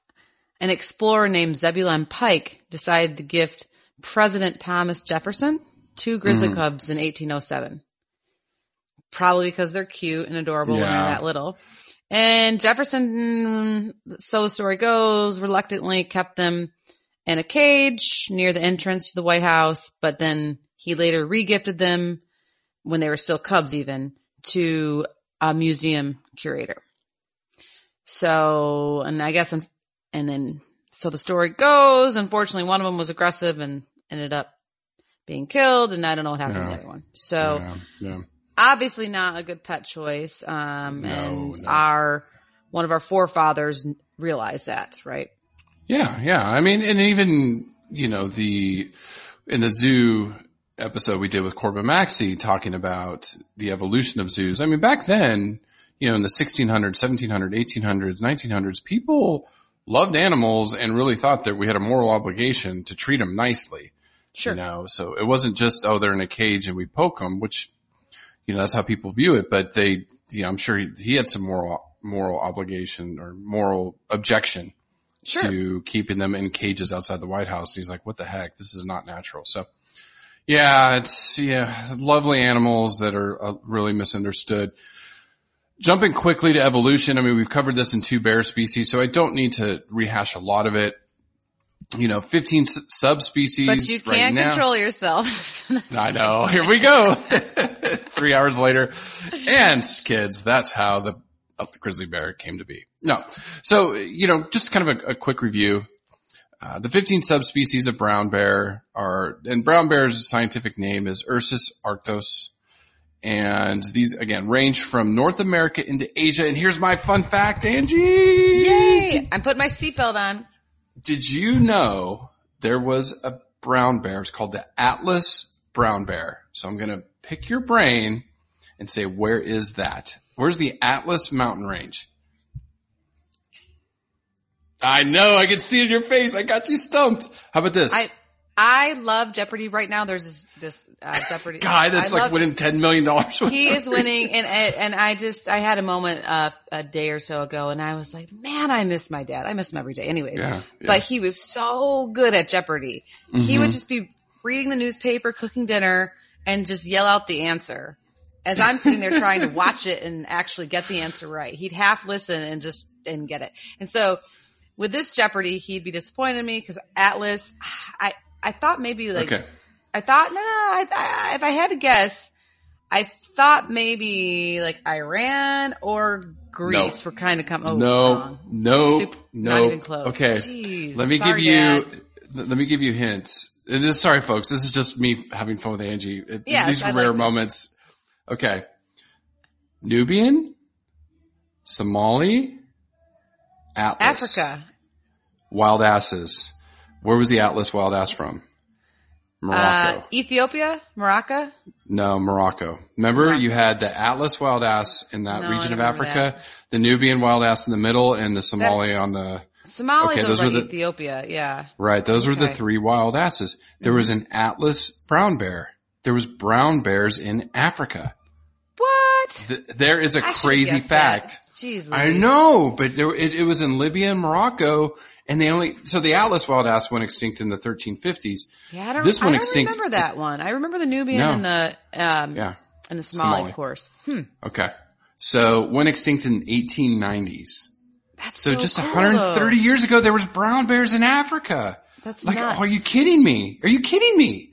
S6: an explorer named Zebulon Pike decided to gift President Thomas Jefferson two grizzly cubs in 1807. Probably because they're cute and adorable when they're that little. And Jefferson, so the story goes, reluctantly kept them in a cage near the entrance to the White House, but then he later regifted them when they were still cubs even to a museum curator. So, and I guess, and then, so the story goes, unfortunately one of them was aggressive and ended up being killed and I don't know what happened to the other one. So
S5: Yeah, yeah.
S6: Obviously not a good pet choice. Um,
S5: No,
S6: and
S5: no.
S6: our, one of our forefathers realized that, right?
S5: Yeah, yeah. I mean, and even, you know, the, in the zoo episode we did with Corbin Maxey talking about the evolution of zoos. I mean, back then, you know, in the 1600s, 1700s, 1800s, 1900s, people loved animals and really thought that we had a moral obligation to treat them nicely.
S6: Sure.
S5: You know, so it wasn't just, oh, they're in a cage and we poke them, which, you know, that's how people view it. But they, you know, I'm sure he, he had some moral, moral obligation or moral objection
S6: Sure.
S5: to keeping them in cages outside the White House. He's like, what the heck? This is not natural. So yeah, it's, yeah, lovely animals that are uh, really misunderstood. Jumping quickly to evolution. I mean, we've covered this in two bear species, so I don't need to rehash a lot of it. You know, 15 s- subspecies.
S6: But you can't
S5: now.
S6: control yourself.
S5: I know. Here we go. Three hours later. And kids, that's how the, uh, the grizzly bear came to be. No. So, you know, just kind of a, a quick review. Uh, the 15 subspecies of brown bear are, and brown bear's scientific name is Ursus arctos. And these, again, range from North America into Asia. And here's my fun fact, Angie.
S6: Yay! I'm putting my seatbelt on.
S5: Did you know there was a brown bear? It's called the Atlas brown bear. So I'm going to pick your brain and say, where is that? Where's the Atlas mountain range? I know. I can see it in your face. I got you stumped. How about this?
S6: I I love Jeopardy right now. There's this this uh, Jeopardy
S5: Guy that's
S6: I
S5: like
S6: love-
S5: winning $10 million.
S6: He is winning, and and I just I had a moment uh, a day or so ago, and I was like, man, I miss my dad. I miss him every day, anyways.
S5: Yeah, yeah.
S6: But he was so good at Jeopardy. He
S5: Mm-hmm.
S6: would just be reading the newspaper, cooking dinner, and just yell out the answer. As I'm sitting there trying to watch it and actually get the answer right, he'd half listen and just and get it. And so with this Jeopardy, he'd be disappointed in me because Atlas, I I thought maybe like
S5: okay.
S6: I thought, no, no, I, I, if I had to guess, I thought maybe like Iran or Greece
S5: No.
S6: were kind of coming. Oh,
S5: no,
S6: wrong.
S5: no,
S6: Soup-
S5: no.
S6: not even close.
S5: Okay.
S6: Jeez.
S5: let me
S6: Sorry,
S5: give you,
S6: Dad.
S5: let me give you hints. It is, sorry folks. This is just me having fun with Angie. It,
S6: Yes,
S5: these
S6: I
S5: are
S6: like
S5: rare
S6: this.
S5: moments. Okay. Nubian, Somali, Atlas.
S6: Africa,
S5: Wild asses. Where was the Atlas wild ass from? Morocco.
S6: uh, Ethiopia, Morocco.
S5: No, Morocco. Remember, you had the Atlas wild ass in that
S6: No,
S5: region of Africa, the Nubian wild ass in the middle, and the Somali
S6: That's-
S5: on the
S6: Somalia
S5: Okay, those were the-
S6: Ethiopia. Yeah.
S5: right. Those were the
S6: Mm-hmm.
S5: three wild asses. There was an Atlas brown bear. There was brown bears in Africa.
S6: What?
S5: Th- there is a
S6: I
S5: crazy
S6: guessed that.
S5: fact.
S6: Jeez,
S5: I know, but there, it, it was in Libya and Morocco, and they only so the Atlas wild ass went extinct in the 1350s.
S6: Yeah, I don't,
S5: this
S6: I
S5: one
S6: don't
S5: extinct.
S6: remember that one. I remember the Nubian
S5: No.
S6: and the um
S5: Yeah.
S6: and the Somali,
S5: Somali.
S6: of course.
S5: Okay. So went extinct in 1890s.
S6: That's
S5: So,
S6: so
S5: just
S6: cool,
S5: 130
S6: though.
S5: years ago, there was brown bears in Africa.
S6: That's
S5: like,
S6: nuts.
S5: are you kidding me? Are you kidding me?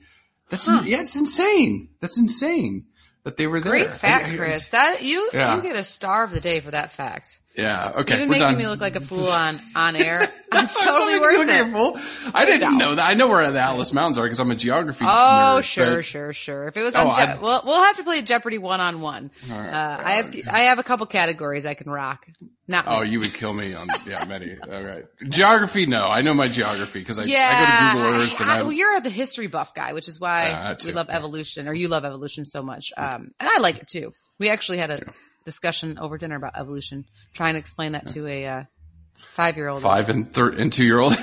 S5: That's yeah, it's insane. That's insane that they were there.
S6: Great fact,
S5: I- I-
S6: Chris. That you
S5: Yeah.
S6: you get a star of the day for that fact.
S5: Yeah. Okay.
S6: Even
S5: we're
S6: making
S5: done.
S6: me look like a fool on on air. It's
S5: It's
S6: totally worth it.
S5: I didn't know that. I know where the Atlas Mountains are because I'm a geography.
S6: Oh,
S5: nerd,
S6: sure,
S5: but-
S6: sure, sure. If it was
S5: Oh,
S6: on, Je- well, we'll have to play Jeopardy one on one. I have I have a couple categories I can rock. Not
S5: Oh,
S6: me.
S5: you would kill me on yeah, many. All right. Geography, no. I know my geography because I,
S6: yeah.
S5: I go to Google Earth
S6: I-
S5: I,
S6: well, you're the history buff guy, which is why
S5: Yeah, that
S6: we love evolution, or you love evolution so much. Um, and I like it too. We actually had a discussion over dinner about evolution, trying to explain that to a uh, five year old.
S5: five and third and two year old.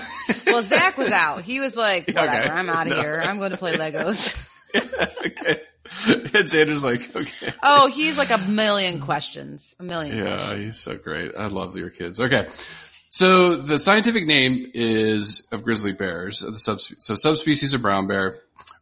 S6: Well, Zach was out. He was like,
S5: Okay.
S6: "Whatever, I'm out of
S5: No.
S6: here. I'm going to play Legos."
S5: okay. And Xander's like, okay.
S6: Oh, he's like a million questions. A million.
S5: Yeah, he's so great. I love your kids. Okay. So the scientific name is of grizzly bears. The subspe- so subspecies of brown bear,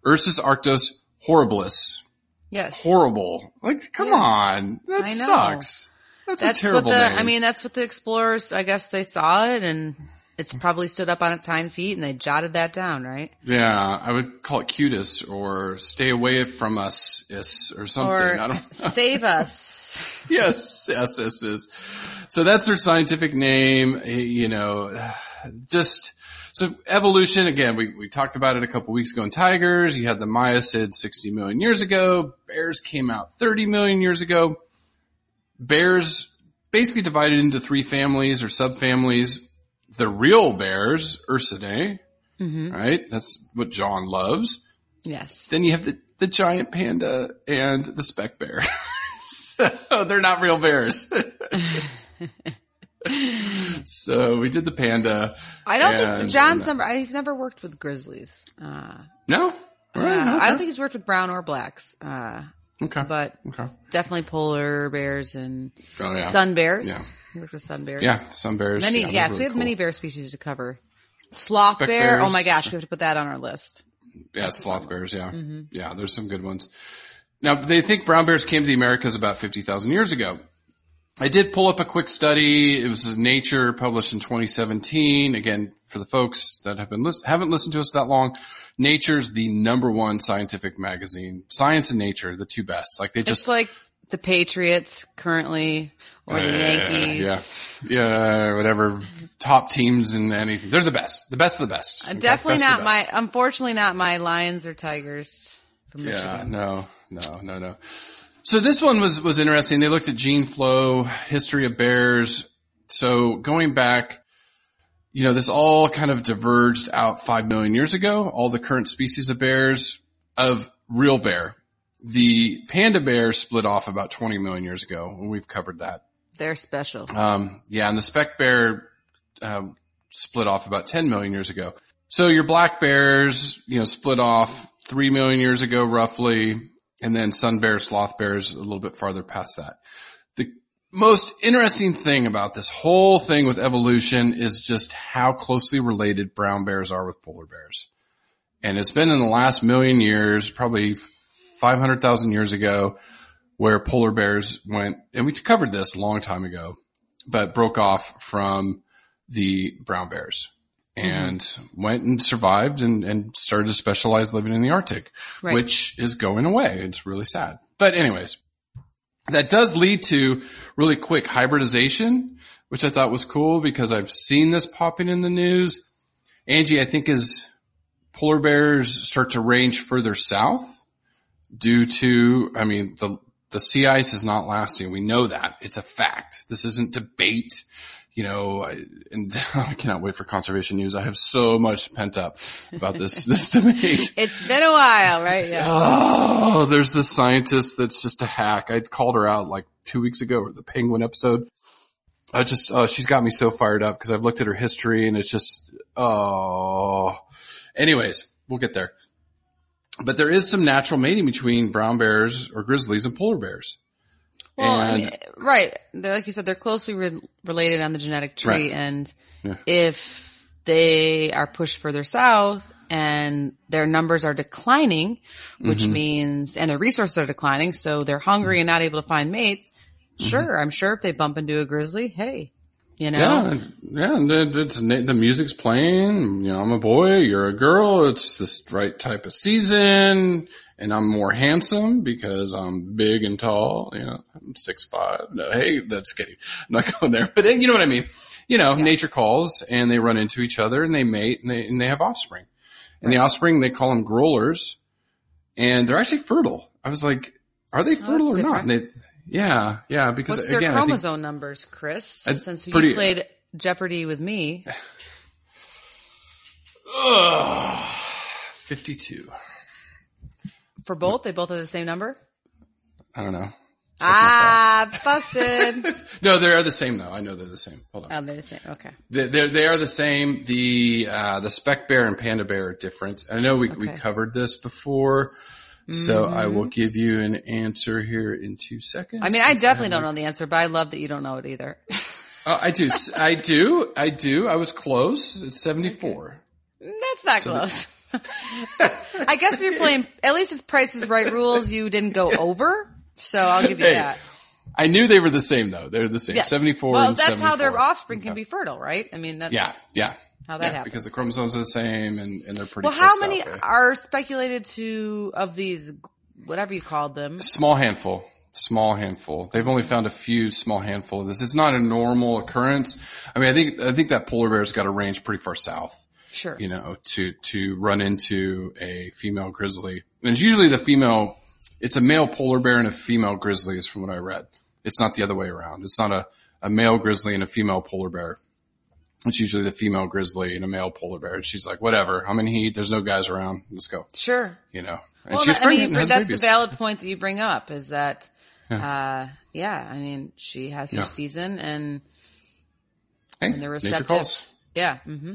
S5: Ursus arctos horribilis.
S6: Yes.
S5: Horrible. Like, come
S6: Yes.
S5: on. That sucks. That's,
S6: That's
S5: a terrible
S6: what the.
S5: name.
S6: I mean, that's what the explorers. I guess they saw it, and it's probably stood up on its hind feet, and they jotted that down, right?
S5: yeah, I would call it cutis or stay away from us is or something.
S6: Or
S5: I don't
S6: save us.
S5: yes, yes, yes, yes. So that's their scientific name. You know, just so evolution again. We we talked about it a couple weeks ago in tigers. You had the Miacid 60 million years ago. Bears came out 30 million years ago. Bears basically divided into three families or subfamilies. The real bears, Ursidae, mm-hmm. right? That's what John loves.
S6: Yes.
S5: Then you have the, the giant panda and the speck bear. so they're not real bears. so we did the panda.
S6: I don't think John's never. He's never worked with grizzlies. Uh,
S5: No? Right,
S6: uh,
S5: no,
S6: I don't think he's worked with brown or blacks. Uh,
S5: Okay.
S6: but
S5: Okay.
S6: definitely polar bears and
S5: Oh, yeah.
S6: sun bears.
S5: Yeah.
S6: He worked with sun bears.
S5: Yeah, some bears.
S6: Many,
S5: yeah, really
S6: we have
S5: cool.
S6: many bear species to cover. Sloth
S5: Speck
S6: bear. Oh my gosh, we have to put that on our list.
S5: Yeah, sloth bears. Yeah,
S6: Mm-hmm.
S5: yeah. There's some good ones. Now they think brown bears came to the Americas about fifty thousand years ago. I did pull up a quick study. It was Nature, published in 2017. Again, for the folks that have been list- haven't listened to us that long, Nature's the number one scientific magazine. Science and Nature, the two best. Like they just
S6: Just like the Patriots currently, or the Yankees.
S5: yeah, yeah, whatever top teams and anything. They're the best, the best of the best.
S6: Uh? Definitely
S5: Best
S6: not my, unfortunately not my Lions or Tigers from
S5: Yeah,
S6: Michigan.
S5: no, no, no, no. So this one was was interesting. They looked at gene flow, history of bears. So going back, you know, this all kind of diverged out five million years ago. All the current species of bears of real bear. The panda bear split off about 20 million years ago, and we've covered that.
S6: They're special.
S5: Um, yeah, and the speck bear um, split off about 10 million years ago. So your black bears, you know, split off 3 million years ago roughly, and then sun bears, sloth bears a little bit farther past that. The most interesting thing about this whole thing with evolution is just how closely related brown bears are with polar bears. And it's been in the last million years, probably 500,000 years ago, where polar bears went, and we covered this a long time ago, but broke off from the brown bears Mm-hmm. and went and survived and, and started to specialize living in the Arctic,
S6: Right.
S5: which is going away. It's really sad. But anyways, that does lead to really quick hybridization, which I thought was cool because I've seen this popping in the news. Angie, I think as polar bears start to range further south due to, I mean, the, the sea ice is not lasting. We know that. It's a fact. This isn't debate. You know, I, and I cannot wait for conservation news. I have so much pent up about this, this debate.
S6: It's been a while, right? Yeah.
S5: Oh, there's this scientist that's just a hack. I called her out like two weeks ago or the penguin episode. I just, oh, she's got me so fired up because I've looked at her history and it's just, oh, anyways, we'll get there. But there is some natural mating between brown bears or grizzlies and polar bears.
S6: Well, I
S5: and
S6: mean, right. They're, like you said, they're closely re- related on the genetic tree.
S5: Right.
S6: And
S5: Yeah.
S6: if they are pushed further south and their numbers are declining, which
S5: Mm-hmm.
S6: means, and their resources are declining, so they're hungry and not able to find mates.
S5: Mm-hmm.
S6: Sure. I'm sure if they bump into a grizzly, hey, You know?
S5: Yeah, yeah, it's the music's playing. You know, I'm a boy, you're a girl. It's this right type of season, and I'm more handsome because I'm big and tall. You know, I'm six five. No, hey, that's kidding. I'm not going there, but you know what I mean. You know, nature calls, and they run into each other, and they mate, and they and they have offspring. And the offspring, they call them growlers, and they're actually fertile. I was like, are they oh, fertile or
S6: Oh, that's
S5: not? And they, yeah, yeah, because
S6: What's their
S5: again, I think
S6: chromosome numbers, Chris? Since
S5: pretty-
S6: you played Jeopardy with me.
S5: Ugh, 52.
S6: For both, they both have the same number?
S5: I don't know.
S6: Ah, busted.
S5: No, they are the same though. I know they're the same. Hold on.
S6: oh, they're the same. Okay.
S5: They, they're, they are the same. The, uh, the spec bear and panda bear are different. I know we, we covered this before. So I will give you an answer here in two seconds.
S6: Mm-hmm. I mean, I definitely don't know the answer, but I love that you don't know it either.
S5: Oh, I do. I do. I do. I was close. It's 74.
S6: That's not close. I guess if you're playing, at least it's Price is Right rules, you didn't go over. So I'll give you
S5: Hey,
S6: that.
S5: I knew they were the same though. They're the same.
S6: Yes.
S5: 74
S6: Well,
S5: and
S6: that's
S5: 74.
S6: how their offspring can be fertile, right? I mean, that's
S5: Yeah. Yeah.
S6: how that
S5: yeah,
S6: happens.
S5: Because the chromosomes are the same and, and they're pretty
S6: well, how many
S5: that way.
S6: are speculated to of these, whatever you called them?
S5: Small handful. Small handful. They've only found a few small handful of this. It's not a normal occurrence. I mean, I think, I think that polar bear's got a range pretty far south,
S6: Sure.
S5: you know, to, to run into a female grizzly. And it's usually the female, it's a male polar bear and a female grizzly is from what I read. It's not the other way around. It's not a, a male grizzly and a female polar bear. It's usually the female grizzly and a male polar bear. And she's like, whatever, I'm in heat. There's no guys around. Let's go.
S6: Sure.
S5: You know, and
S6: Well,
S5: she's
S6: I
S5: pregnant
S6: mean, that's
S5: babies.
S6: the valid point that you bring up is that, uh, yeah, I mean, she has her
S5: Yeah.
S6: season and
S5: Hey,
S6: and
S5: nature
S6: receptive. yeah. hmm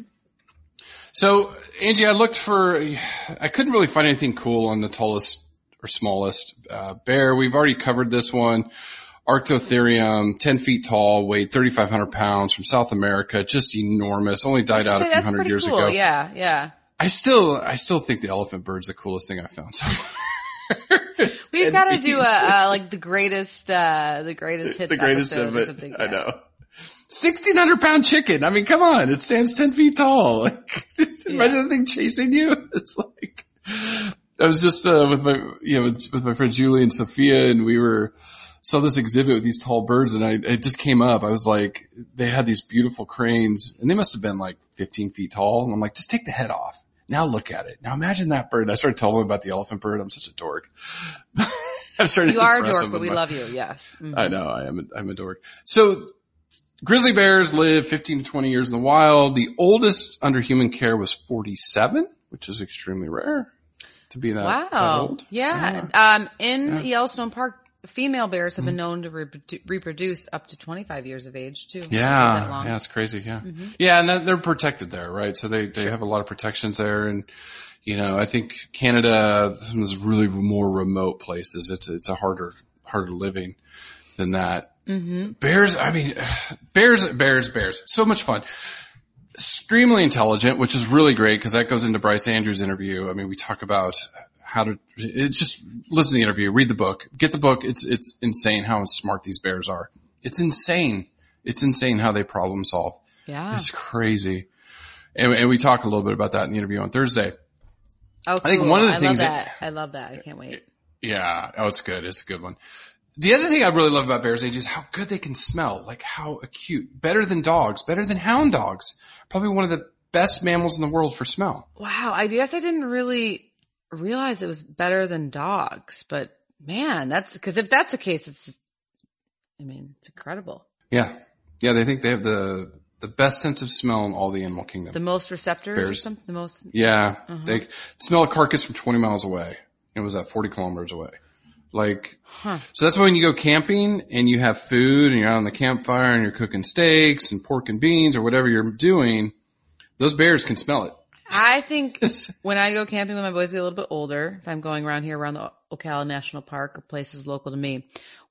S5: So, Angie, I looked for, I couldn't really find anything cool on the tallest or smallest uh, bear. We've already covered this one. Arctotherium, 10 feet tall, weighed 3,500 pounds from South America, just enormous, only died out a few hundred years
S6: cool.
S5: ago.
S6: Yeah, yeah.
S5: I still, I still think the elephant bird's the coolest thing I've found. So.
S6: We've got to do a, uh, like the greatest, uh, the greatest hits
S5: the greatest
S6: episode
S5: of
S6: or
S5: it.
S6: something.
S5: I
S6: yeah.
S5: Know. 1600 pound chicken. I mean, come on. It stands 10 feet tall. Like, imagine the thing chasing you. It's like, I was just, uh, with my, you know, with, with my friend Julie and Sophia and we were, saw this exhibit with these tall birds and I, it just came up. I was like, they had these beautiful cranes and they must have been like 15 feet tall. And I'm like, just take the head off. Now look at it. Now imagine that bird. And I started telling them about the elephant bird. I'm such a dork. I'm starting
S6: You are a dork, but we
S5: my-
S6: love you. Yes. Mhm.
S5: I know I am. A, I'm a dork. So grizzly bears live 15 to 20 years in the wild. The oldest under human care was 47, which is extremely rare to be that, that
S6: Wow.
S5: old.
S6: Yeah. Um, in Yellowstone Park, female bears have been known to reprodu- reproduce up to 25 years of age too. That
S5: Yeah,
S6: long.
S5: yeah, it's crazy. Yeah, yeah, and they're protected there, right? So they they have a lot of protections there, and you know, I think Canada, some of those really more remote places, it's it's a harder harder living than that. Mm-hmm. Bears, I mean, bears, bears, bears, so much fun. Extremely intelligent, which is really great because that goes into Bryce Andrews' interview. I mean, we talk about how to. It's just listen to the interview, read the book, get the book. It's it's insane how smart these bears are. It's insane. It's insane how they problem solve.
S6: Yeah.
S5: It's crazy. And, and we talk a little bit about that in the interview on Thursday.
S6: Oh,
S5: I
S6: think
S5: one of the
S6: I
S5: things
S6: love
S5: that-
S6: that. I love that. I can't wait.
S5: Yeah. Oh, it's good. It's a good one. The other thing I really love about bears age is how good they can smell, like how acute, better than dogs, better than hound dogs. Probably one of the best mammals in the world for smell.
S6: Wow. I guess I didn't really realize it was better than dogs, but man, that's because if that's the case, it's, I mean, it's incredible.
S5: Yeah. Yeah. They think they have the, the best sense of smell in all the animal kingdom.
S6: The most receptors or something, the most,
S5: Yeah.
S6: Uh-huh.
S5: They smell a carcass from 20 miles away. It was at 40 kilometers away. Like, so that's why when you go camping and you have food and you're out on the campfire and you're cooking steaks and pork and beans or whatever you're doing, those bears can smell it.
S6: I think when I go camping when my boys get a little bit older, if I'm going around here around the Ocala National Park or places local to me,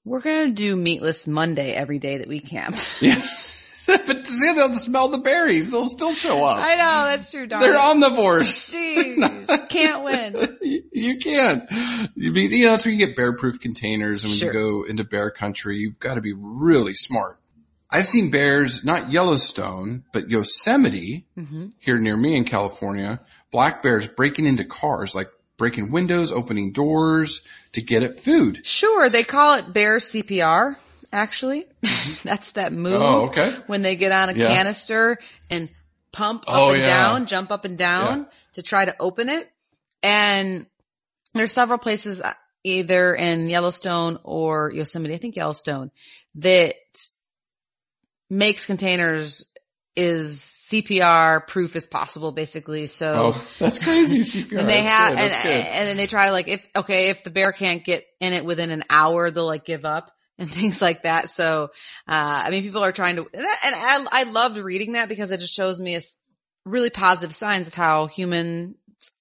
S6: we're going to do meatless Monday every day that we camp.
S5: Yes. but see, they'll smell the berries. They'll still show up.
S6: I know, that's true, darn.
S5: They're omnivores.
S6: Jeez, can't win.
S5: you, can't. You, be, you know, that's where you get bear proof containers. And when
S6: Sure.
S5: you go into bear country, you've got to be really smart. I've seen bears, not Yellowstone, but Yosemite
S6: Mm-hmm.
S5: here near me in California. Black bears breaking into cars, like breaking windows, opening doors to get at food.
S6: Sure, they call it bear CPR. Actually, that's that move.
S5: Oh, okay.
S6: When they get on a
S5: Yeah.
S6: canister and pump up
S5: Oh,
S6: and
S5: yeah.
S6: down, jump up and down
S5: Yeah.
S6: to try to open it. And there's several places, uh, either in Yellowstone or Yosemite. I think Yellowstone that makes containers is CPR proof as possible, basically. So.
S5: Oh, that's crazy. CPR.
S6: And they have, and, and then they try like if okay, if the bear can't get in it within an hour, they'll like give up and things like that. So, uh, I mean, people are trying to, and I, I loved reading that because it just shows me a really positive signs of how humans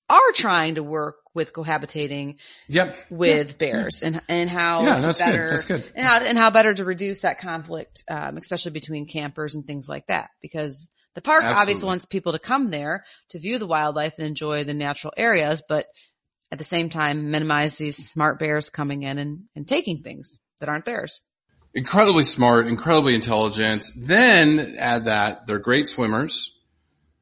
S6: are trying to work with cohabitating
S5: Yep.
S6: with bears and and how
S5: Yeah, that's good.
S6: better
S5: That's good.
S6: and how and how better to reduce that conflict, um, especially between campers and things like that. Because the park obviously wants people to come there to view the wildlife and enjoy the natural areas, but at the same time minimize these smart bears coming in and, and taking things that aren't theirs.
S5: incredibly smart, incredibly intelligent. Then add that they're great swimmers.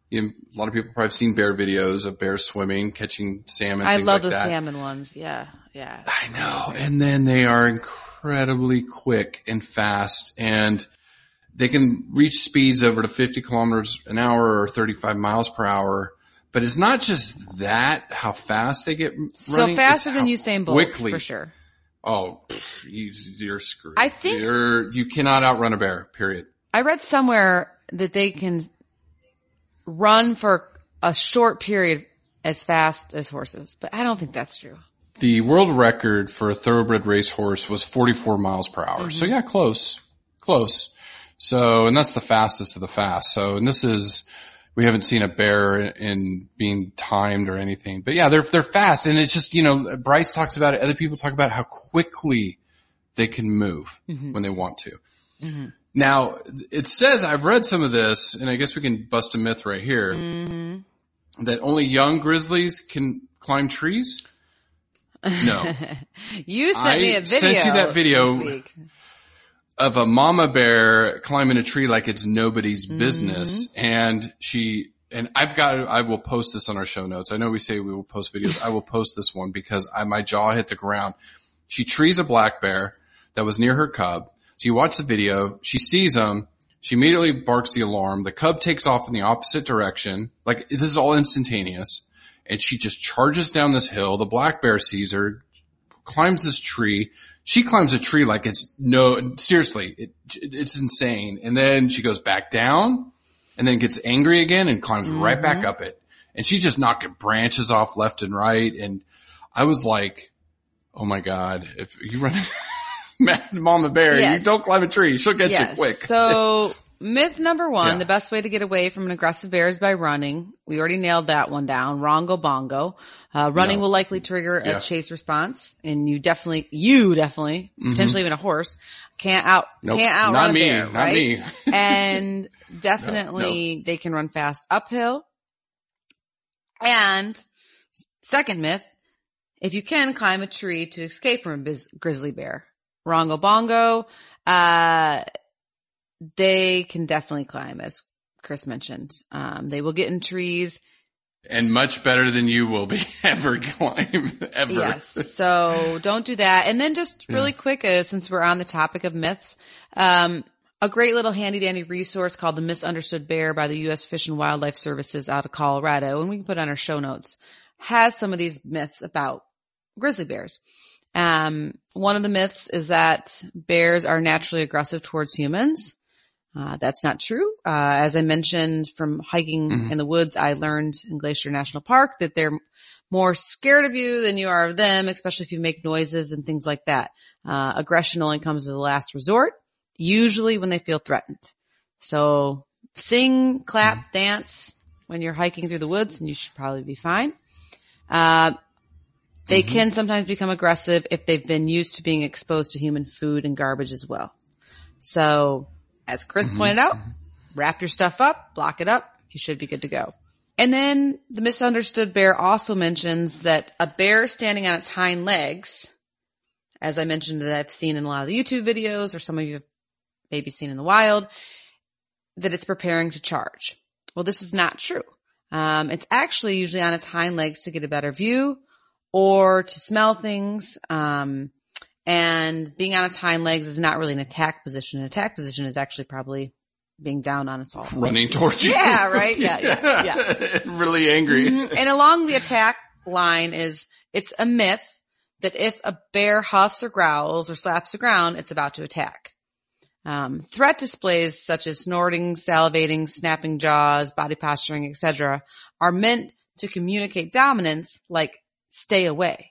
S5: You know, a lot of people probably have seen bear videos of bears swimming, catching salmon.
S6: I
S5: things
S6: love
S5: like
S6: the
S5: that.
S6: salmon ones. Yeah, yeah.
S5: I know. And then they are incredibly quick and fast and they can reach speeds over to 50 kilometers an hour or 35 miles per hour. But it's not just that, how fast they get
S6: So faster than Usain Bolt,
S5: quickly.
S6: for sure.
S5: Oh, you, you're screwed.
S6: I think-
S5: you're, you cannot outrun a bear, period.
S6: I read somewhere that they can run for a short period as fast as horses, but I don't think that's true.
S5: The world record for a thoroughbred racehorse was 44 miles per hour. So
S6: Mm-hmm.
S5: yeah, close, close. So, and that's the fastest of the fast. So, and this is, we haven't seen a bear in being timed or anything, but yeah, they're, they're fast. And it's just, you know, Bryce talks about it. Other people talk about how quickly they can move
S6: Mm-hmm.
S5: when they want to. Now, it says, I've read some of this and I guess we can bust a myth right here
S6: Mm-hmm.
S5: that only young grizzlies can climb trees. No.
S6: You sent
S5: I
S6: me a video.
S5: sent you that video. Of a mama bear climbing a tree like it's nobody's
S6: Mm-hmm.
S5: business. And she, and I've got, I will post this on our show notes. I know we say we will post videos. I will post this one because I, my jaw hit the ground. She trees a black bear that was near her cub. So you watch the video. She sees him. She immediately barks the alarm. The cub takes off in the opposite direction. Like this is all instantaneous. And she just charges down this hill. The black bear sees her, climbs this tree. She climbs a tree like it's no, seriously, it, it's insane. And then she goes back down and then gets angry again and climbs right back mm-hmm. up it. And she just knocking branches off left and right. And I was like, oh my God, if you run mad mama bear,
S6: Yes.
S5: you don't climb a tree. She'll get
S6: Yes.
S5: you quick.
S6: So myth number one,
S5: Yeah.
S6: the best way to get away from an aggressive bear is by running. We already nailed that one down. Rongo bongo. Uh, running
S5: No.
S6: will likely trigger a chase response and you definitely, you definitely, potentially even a horse can't out,
S5: Mm-hmm. Nope.
S6: can't outrun
S5: Not
S6: a
S5: me.
S6: bear,
S5: Not
S6: right?
S5: me.
S6: and definitely they can run fast uphill. And second myth, if you can climb a tree to escape from a biz- grizzly bear, Rongo Bongo, uh, they can definitely climb as Chris mentioned. Um, they will get in trees.
S5: and much better than you will be ever climb ever.
S6: Yes. So don't do that. And then just really quick, uh, since we're on the topic of myths, um, a great little handy dandy resource called The Misunderstood Bear by the U.S. Fish and Wildlife Services out of Colorado, and we can put on our show notes, has some of these myths about grizzly bears. Um, one of the myths is that bears are naturally aggressive towards humans. Uh, that's not true. Uh, as I mentioned from hiking in the woods, I learned in Glacier National Park that they're more scared of you than you are of them, especially if you make noises and things like that. Uh, aggression only comes as a last resort, usually when they feel threatened. So sing, clap, dance when you're hiking through the woods and you should probably be fine. Uh, they can sometimes become aggressive if they've been used to being exposed to human food and garbage as well. So as Chris pointed out, wrap your stuff up, block it up. You should be good to go. And then the misunderstood bear also mentions that a bear standing on its hind legs, as I mentioned that I've seen in a lot of the YouTube videos or some of you have maybe seen in the wild, that it's preparing to charge. Well, this is not true. Um, it's actually usually on its hind legs to get a better view or to smell things. Um, and being on its hind legs is not really an attack position. An attack position is actually probably being down on its all.
S5: Running towards you.
S6: Yeah, right? Yeah, yeah, yeah.
S5: really angry.
S6: Mhm. And along the attack line is, it's a myth that if a bear huffs or growls or slaps the ground, it's about to attack. Um, threat displays such as snorting, salivating, snapping jaws, body posturing, etc., are meant to communicate dominance, like stay away.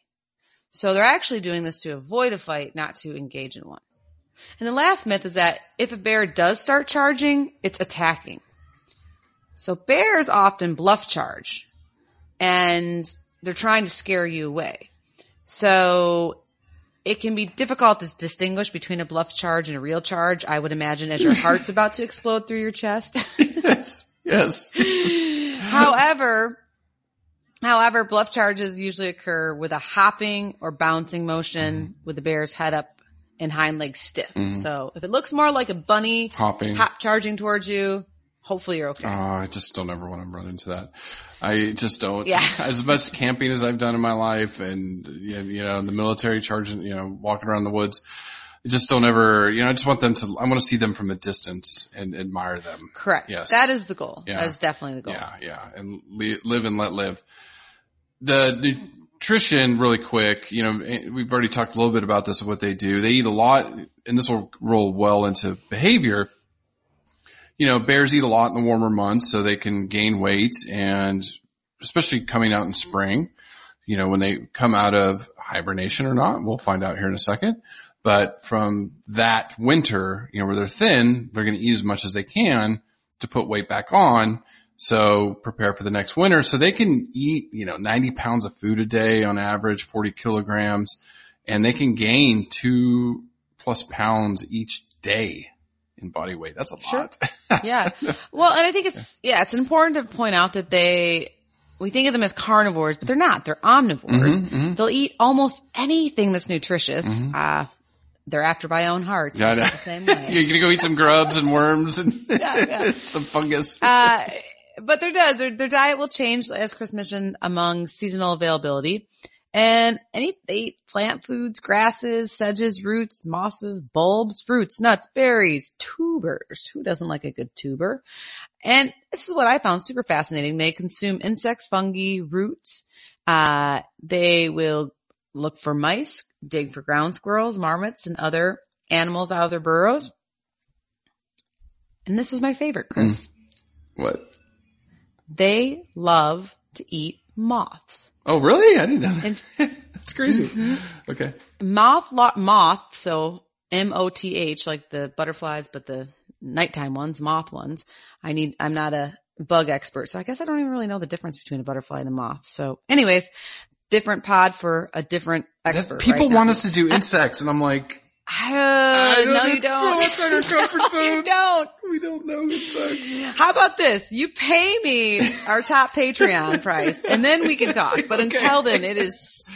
S6: So they're actually doing this to avoid a fight, not to engage in one. And the last myth is that if a bear does start charging, it's attacking. So bears often bluff charge and they're trying to scare you away. So it can be difficult to distinguish between a bluff charge and a real charge. I would imagine as your heart's about to explode through your chest.
S5: yes. Yes.
S6: however, however, bluff charges usually occur with a hopping or bouncing motion mm-hmm. with the bear's head up and hind legs stiff. Mm-hmm. So if it looks more like a bunny
S5: Hopping.
S6: hop charging towards you, hopefully you're okay.
S5: Oh, I just don't ever want to run into that. I just don't.
S6: Yeah.
S5: As much camping as I've done in my life and, you know, in the military charging, you know, walking around the woods, I just don't ever, you know, I just want them to, I want to see them from a distance and admire them.
S6: Correct.
S5: Yes.
S6: That is the goal.
S5: Yeah.
S6: That is definitely the goal.
S5: Yeah, yeah, and li- live and let live. The nutrition, really quick. You know, eh, we've already talked a little bit about this of what they do. They eat a lot, and this will roll well into behavior. You know, bears eat a lot in the warmer months, so they can gain weight, and especially coming out in spring. You know, when they come out of hibernation or not, we'll find out here in a second. But from that winter, you know, where they're thin, they're going to eat as much as they can to put weight back on. So prepare for the next winter. So they can eat, you know, 90 pounds of food a day on average, 40 kilograms, and they can gain two plus pounds each day in body weight. That's a lot.
S6: yeah. Well, and I think it's, yeah, it's important to point out that they, we think of them as carnivores, but they're not. They're omnivores.
S5: Mm-hmm,
S6: They'll eat almost anything that's nutritious. Uh, they're after my own heart.
S5: Yeah, I know.
S6: The same way.
S5: You're going to go eat some grubs and worms and some fungus.
S6: Uh, but there does, their, their diet will change, as Chris mentioned, among seasonal availability. And any, they eat plant foods, grasses, sedges, roots, mosses, bulbs, fruits, nuts, berries, tubers. Who doesn't like a good tuber? And this is what I found super fascinating. They consume insects, fungi, roots. Uh, they will look for mice, dig for ground squirrels, marmots, and other animals out of their burrows. And this was my favorite, Chris.
S5: what?
S6: They love to eat moths.
S5: Oh, really? I didn't know that.
S6: And
S5: That's crazy.
S6: Mm-hmm.
S5: Okay.
S6: moth, lo- moth, so M-O-T-H, like the butterflies, but the nighttime ones, moth ones. I need, I'm not a bug expert, so I guess I don't even really know the difference between a butterfly and a moth. So anyways, different pod for a different
S5: That-
S6: expert.
S5: people
S6: right?
S5: want us to do insects, and I'm like,
S6: Uh,
S5: I
S6: no, you don't.
S5: So outside our comfort zone.
S6: you don't.
S5: We don't know.
S6: How about this? You pay me our top Patreon price and then we can talk. But until then, it is,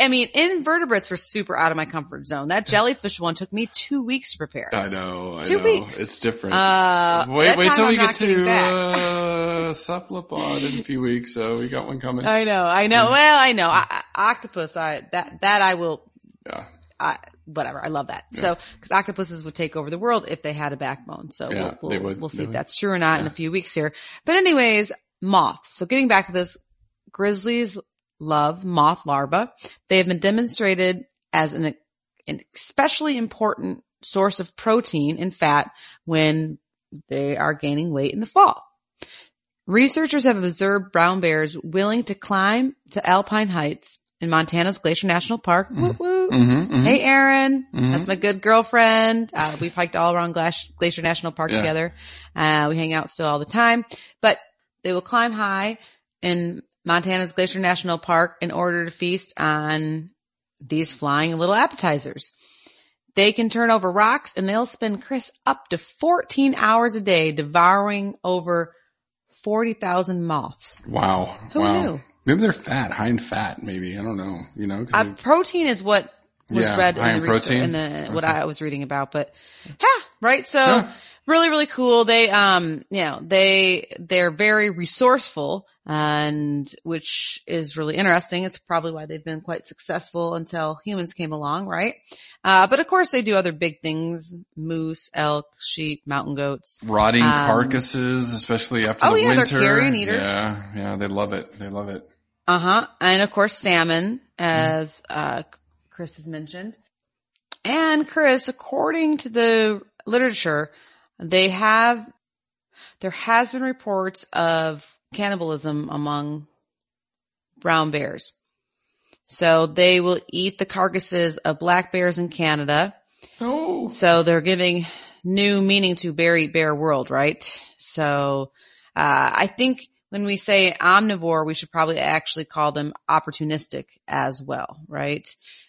S6: I mean, invertebrates were super out of my comfort zone. That jellyfish one took me two weeks to prepare.
S5: I know. I
S6: Two
S5: know.
S6: weeks.
S5: It's different.
S6: Uh,
S5: wait, wait till
S6: I'm
S5: we get to uh, cephalopod in a few weeks. So we got one coming.
S6: I know, I know. Well, I know. I, I, octopus, I, that, that I will,
S5: yeah.
S6: I, whatever. I love that. So, cause octopuses would take over the world if they had a backbone. So
S5: Yeah,
S6: we'll, we'll,
S5: would.
S6: we'll see if
S5: would.
S6: that's true or not in a few weeks here. But anyways, moths. So getting back to this, grizzlies love moth larvae. They have been demonstrated as an, an especially important source of protein and fat when they are gaining weight in the fall. Researchers have observed brown bears willing to climb to alpine heights in Montana's Glacier National Park. Woo mm. Woo.
S5: Mm-hmm,
S6: Hey, Erin. That's my good girlfriend. Uh, we've hiked all around Glacier, Glacier National Park
S5: Yeah.
S6: together. Uh, we hang out still all the time, but they will climb high in Montana's Glacier National Park in order to feast on these flying little appetizers. They can turn over rocks and they'll spend Chris up to 14 hours a day devouring over 40,000 moths.
S5: Wow.
S6: Who
S5: wow.
S6: knew?
S5: Maybe they're fat, high in fat. Maybe I don't know. You know,
S6: Uh, protein is what was
S5: Yeah,
S6: read in the, research- in the what. I was reading about, but yeah, right. So
S5: Huh.
S6: really, really cool. They, um, you know, they, they're very resourceful and which is really interesting. It's probably why they've been quite successful until humans came along, right? Uh, but of course they do other big things, moose, elk, sheep, mountain goats.
S5: Rotting
S6: Um,
S5: carcasses, especially after
S6: oh,
S5: the
S6: yeah, they're
S5: winter.
S6: carrion eaters.
S5: Yeah, yeah, they love it. They love it.
S6: Uh huh. And of course, salmon, as uh, Chris has mentioned. And Chris, according to the literature, they have there has been reports of cannibalism among brown bears. So they will eat the carcasses of black bears in Canada.
S5: Oh,
S6: So they're giving new meaning to Bear Eat Bear world, right? So uh, I think when we say omnivore, we should probably actually call them opportunistic as well, right?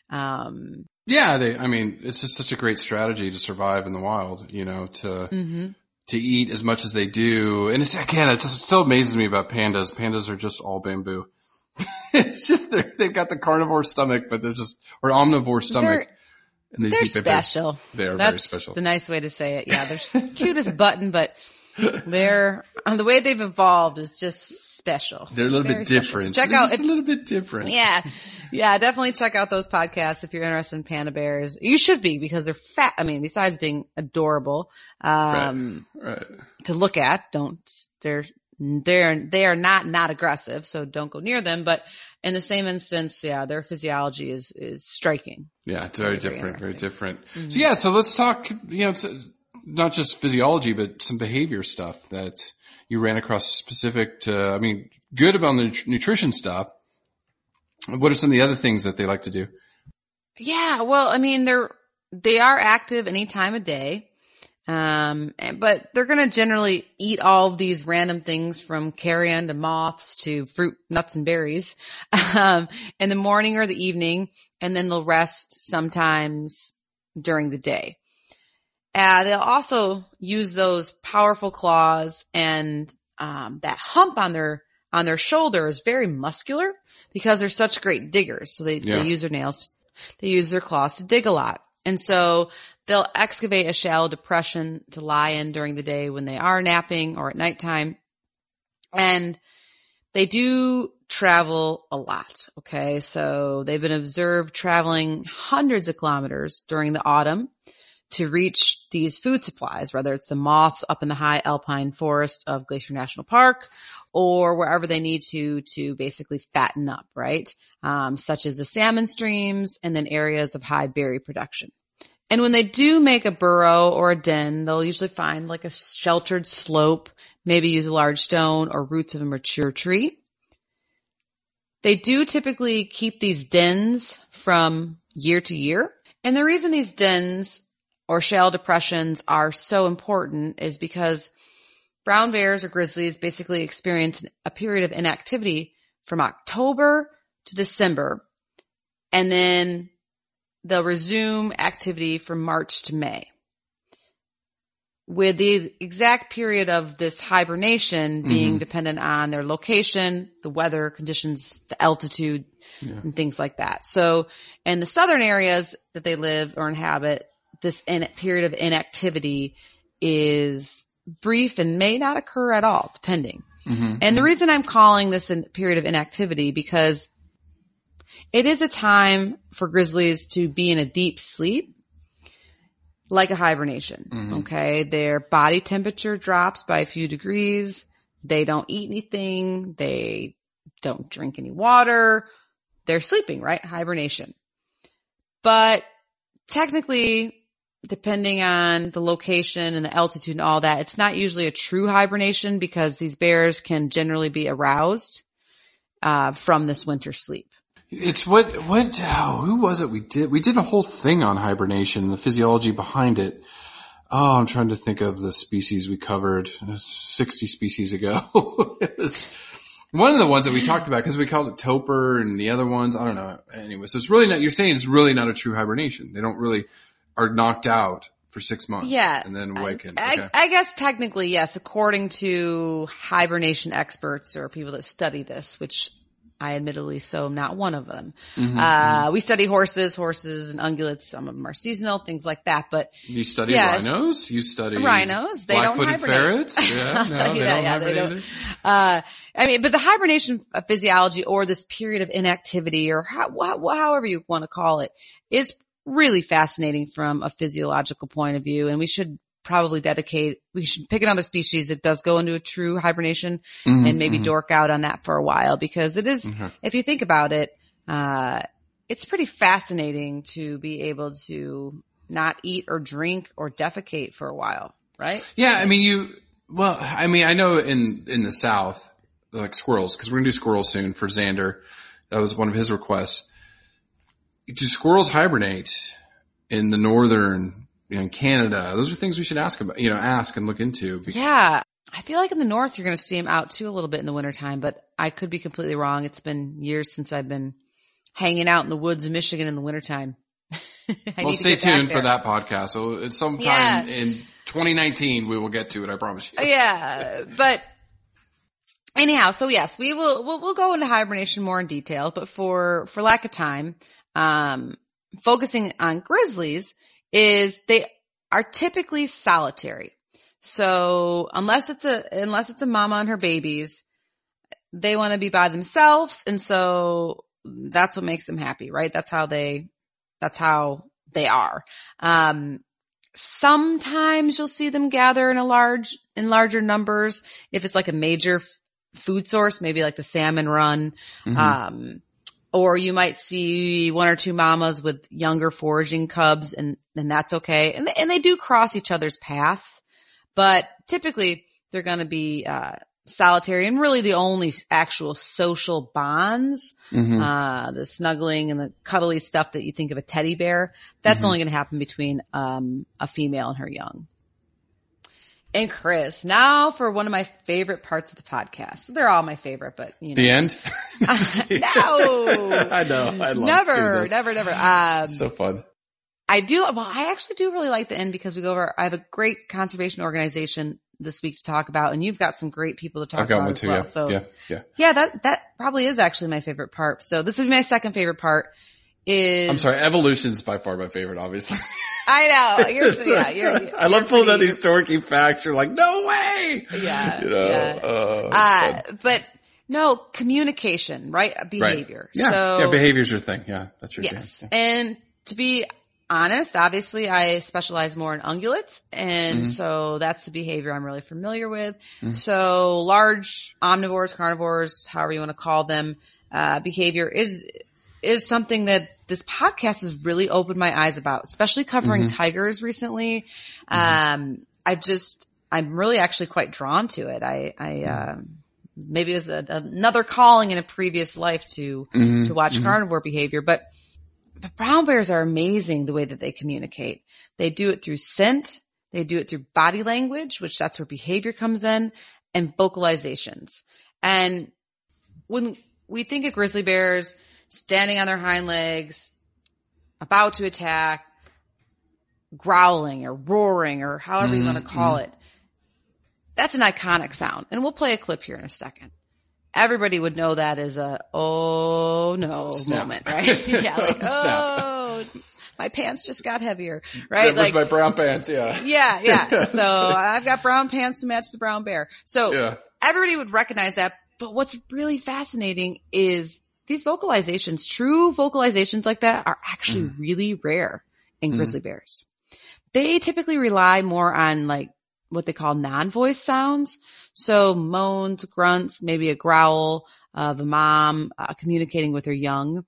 S6: Um,
S5: yeah. They. I mean, it's just such a great strategy to survive in the wild. You know, to
S6: mhm.
S5: to eat as much as they do, and it's again, it just still amazes me about pandas. Pandas are just all bamboo. it's just they're, they've got the carnivore stomach, but they're just or omnivore stomach, and they
S6: They're
S5: just eat bamboo.
S6: special.
S5: They are
S6: That's
S5: very special.
S6: The nice way to say it. Yeah, they're cute as a button, but they're uh, the way they've evolved is just special.
S5: They're a little
S6: Very
S5: bit different.
S6: So check
S5: They're
S6: out if-
S5: a little bit different.
S6: Yeah. Yeah, definitely check out those podcasts if you're interested in panda bears. You should be because they're fat. I mean, besides being adorable, um,
S5: Right.
S6: to look at, don't, they're, they're, they are not, not aggressive. So don't go near them. But in the same instance, yeah, their physiology is, is striking.
S5: Yeah, it's very,
S6: Very,
S5: different, very different. So yeah, so let's talk, you know, it's not just physiology, but some behavior stuff that you ran across specific to, I mean, good about the nutrition stuff. What are some of the other things that they like to do?
S6: Yeah, well, I mean, they're they are active any time of day, um, but they're going to generally eat all of these random things from carrion to moths to fruit, nuts, and berries um, in the morning or the evening, and then they'll rest sometimes during the day. Uh, they'll also use those powerful claws and um, that hump on their on their shoulder is very muscular because they're such great diggers. So they,
S5: Yeah.
S6: they use their nails, they use their claws to dig a lot. And so they'll excavate a shallow depression to lie in during the day when they are napping or at nighttime. And they do travel a lot. Okay. So they've been observed traveling hundreds of kilometers during the autumn to reach these food supplies, whether it's the moths up in the high alpine forest of Glacier National Park or wherever they need to to basically fatten up, right? Um, such as the salmon streams and then areas of high berry production. And when they do make a burrow or a den, they'll usually find like a sheltered slope, maybe use a large stone or roots of a mature tree. They do typically keep these dens from year to year. And the reason these dens or shale depressions are so important is because brown bears or grizzlies basically experience a period of inactivity from October to December. And then they'll resume activity from March to May. With the exact period of this hibernation mm-hmm. being dependent on their location, the weather conditions, the altitude, and things like that. So in the southern areas that they live or inhabit, this in- period of inactivity is brief and may not occur at all, depending. Mm-hmm. And the reason I'm calling this a period of inactivity because it is a time for grizzlies to be in a deep sleep, like a hibernation. Mm-hmm. Okay. Their body temperature drops by a few degrees. They don't eat anything. They don't drink any water. They're sleeping, right? Hibernation. But technically, depending on the location and the altitude and all that, it's not usually a true hibernation because these bears can generally be aroused uh, from this winter sleep.
S5: It's what what oh, who was it we did we did a whole thing on hibernation the physiology behind it. Oh, I'm trying to think of the species we covered uh, 60 species ago. one of the ones that we talked about because we called it torpor and the other ones I don't know. Anyway, so it's really not you're saying it's really not a true hibernation. They don't really are knocked out for six months.
S6: Yeah.
S5: and then awaken.
S6: I,
S5: okay.
S6: I guess technically, yes, according to hibernation experts or people that study this, which I admittedly so am not one of them. uh, we study horses, horses and ungulates. Some of them are seasonal, things like that. But
S5: You study rhinos? You study
S6: Rhinos, they don't hibernate.
S5: ferrets? Yeah, no, they
S6: that,
S5: don't
S6: yeah, they don't.
S5: either?
S6: Uh, I mean, but the hibernation physiology or this period of inactivity or how, how, however you want to call it is really fascinating from a physiological point of view. And we should probably dedicate, we should pick another species that does go into a true hibernation
S5: Mm-hmm,
S6: and maybe dork out on that for a while because it is-
S5: Mm-hmm.
S6: if you think about it, uh, it's pretty fascinating to be able to not eat or drink or defecate for a while, right?
S5: Yeah, I mean, you. Well, I mean, I know in in the South, like squirrels, because we're gonna do squirrels soon for Xander. That was one of his requests. Do squirrels hibernate in the northern, you know, in Canada? Those are things we should ask about, you know, ask and look into.
S6: Yeah. I feel like in the north you're going to see them out too a little bit in the wintertime, but I could be completely wrong. It's been years since I've been hanging out in the woods of Michigan in the wintertime.
S5: Well, stay tuned for that podcast. So at some
S6: Yeah.
S5: in 2019, we will get to it. I promise you.
S6: Yeah, but anyhow, so yes, we will we'll, we'll go into hibernation more in detail, but for for lack of time, um, focusing on grizzlies is they are typically solitary. So unless it's a unless it's a mama and her babies, they want to be by themselves, and so that's what makes them happy, right? That's how they that's how they are. Um, sometimes you'll see them gather in a large in larger numbers if it's like a major f- food source maybe like the salmon run um or you might see one or two mamas with younger foraging cubs and and that's okay and they, and they do cross each other's paths but typically they're going to be uh solitary and really the only actual social bonds
S5: Mhm.
S6: uh, the snuggling and the cuddly stuff that you think of a teddy bear, that's
S5: Mm-hmm.
S6: only going to happen between um, a female and her young. And Chris, now for one of my favorite parts of the podcast. They're all my favorite, but you know,
S5: The end.
S6: no,
S5: I know. I love
S6: never, never, never. Um,
S5: So fun.
S6: I do. Well, I actually do really like the end because we go over. I have a great conservation organization this week to talk about, and you've got some great people to talk
S5: I've got
S6: about
S5: one
S6: as
S5: too.
S6: well.
S5: yeah.
S6: So
S5: yeah. Yeah.
S6: yeah, that that probably is actually my favorite part. So this would be my second favorite part. Is
S5: I'm sorry. Evolution's by far my favorite, obviously.
S6: I know you're yeah you're. you're
S5: I love pulling out these dorky facts. You're like, no way.
S6: Yeah,
S5: You know,
S6: yeah.
S5: uh,
S6: Uh, but no communication, right? Behavior.
S5: Right. Yeah.
S6: So
S5: yeah. Behavior's your thing. Yeah. That's your
S6: Yes.
S5: thing.
S6: And to be honest, obviously I specialize more in ungulates. And so that's the behavior I'm really familiar with. So large omnivores, carnivores, however you want to call them, uh, behavior is, is something that this podcast has really opened my eyes about, especially covering mm-hmm. tigers recently. Mm-hmm. Um, I've just, I'm really actually quite drawn to it. I, I, mm-hmm. um, maybe it was a, another calling in a previous life to, to watch carnivore behavior, but but brown bears are amazing the way that they communicate. They do it through scent. They do it through body language, which that's where behavior comes in and vocalizations. And when we think of grizzly bears standing on their hind legs, about to attack, growling or roaring or however you want to mm-hmm, call mm-hmm. it, that's an iconic sound. And we'll play a clip here in a second. Everybody would know that as a oh no
S5: Snap.
S6: moment, right? yeah, like oh, my pants just got heavier, right?
S5: That was
S6: like
S5: my brown pants. Yeah.
S6: yeah, yeah. So I've got brown pants to match the brown bear. So
S5: Yeah.
S6: everybody would recognize that. But what's really fascinating is these vocalizations, true vocalizations like that are actually
S5: Mm.
S6: really rare in grizzly bears. They typically rely more on like what they call non-voice sounds. So moans, grunts, maybe a growl of a mom uh, communicating with her young,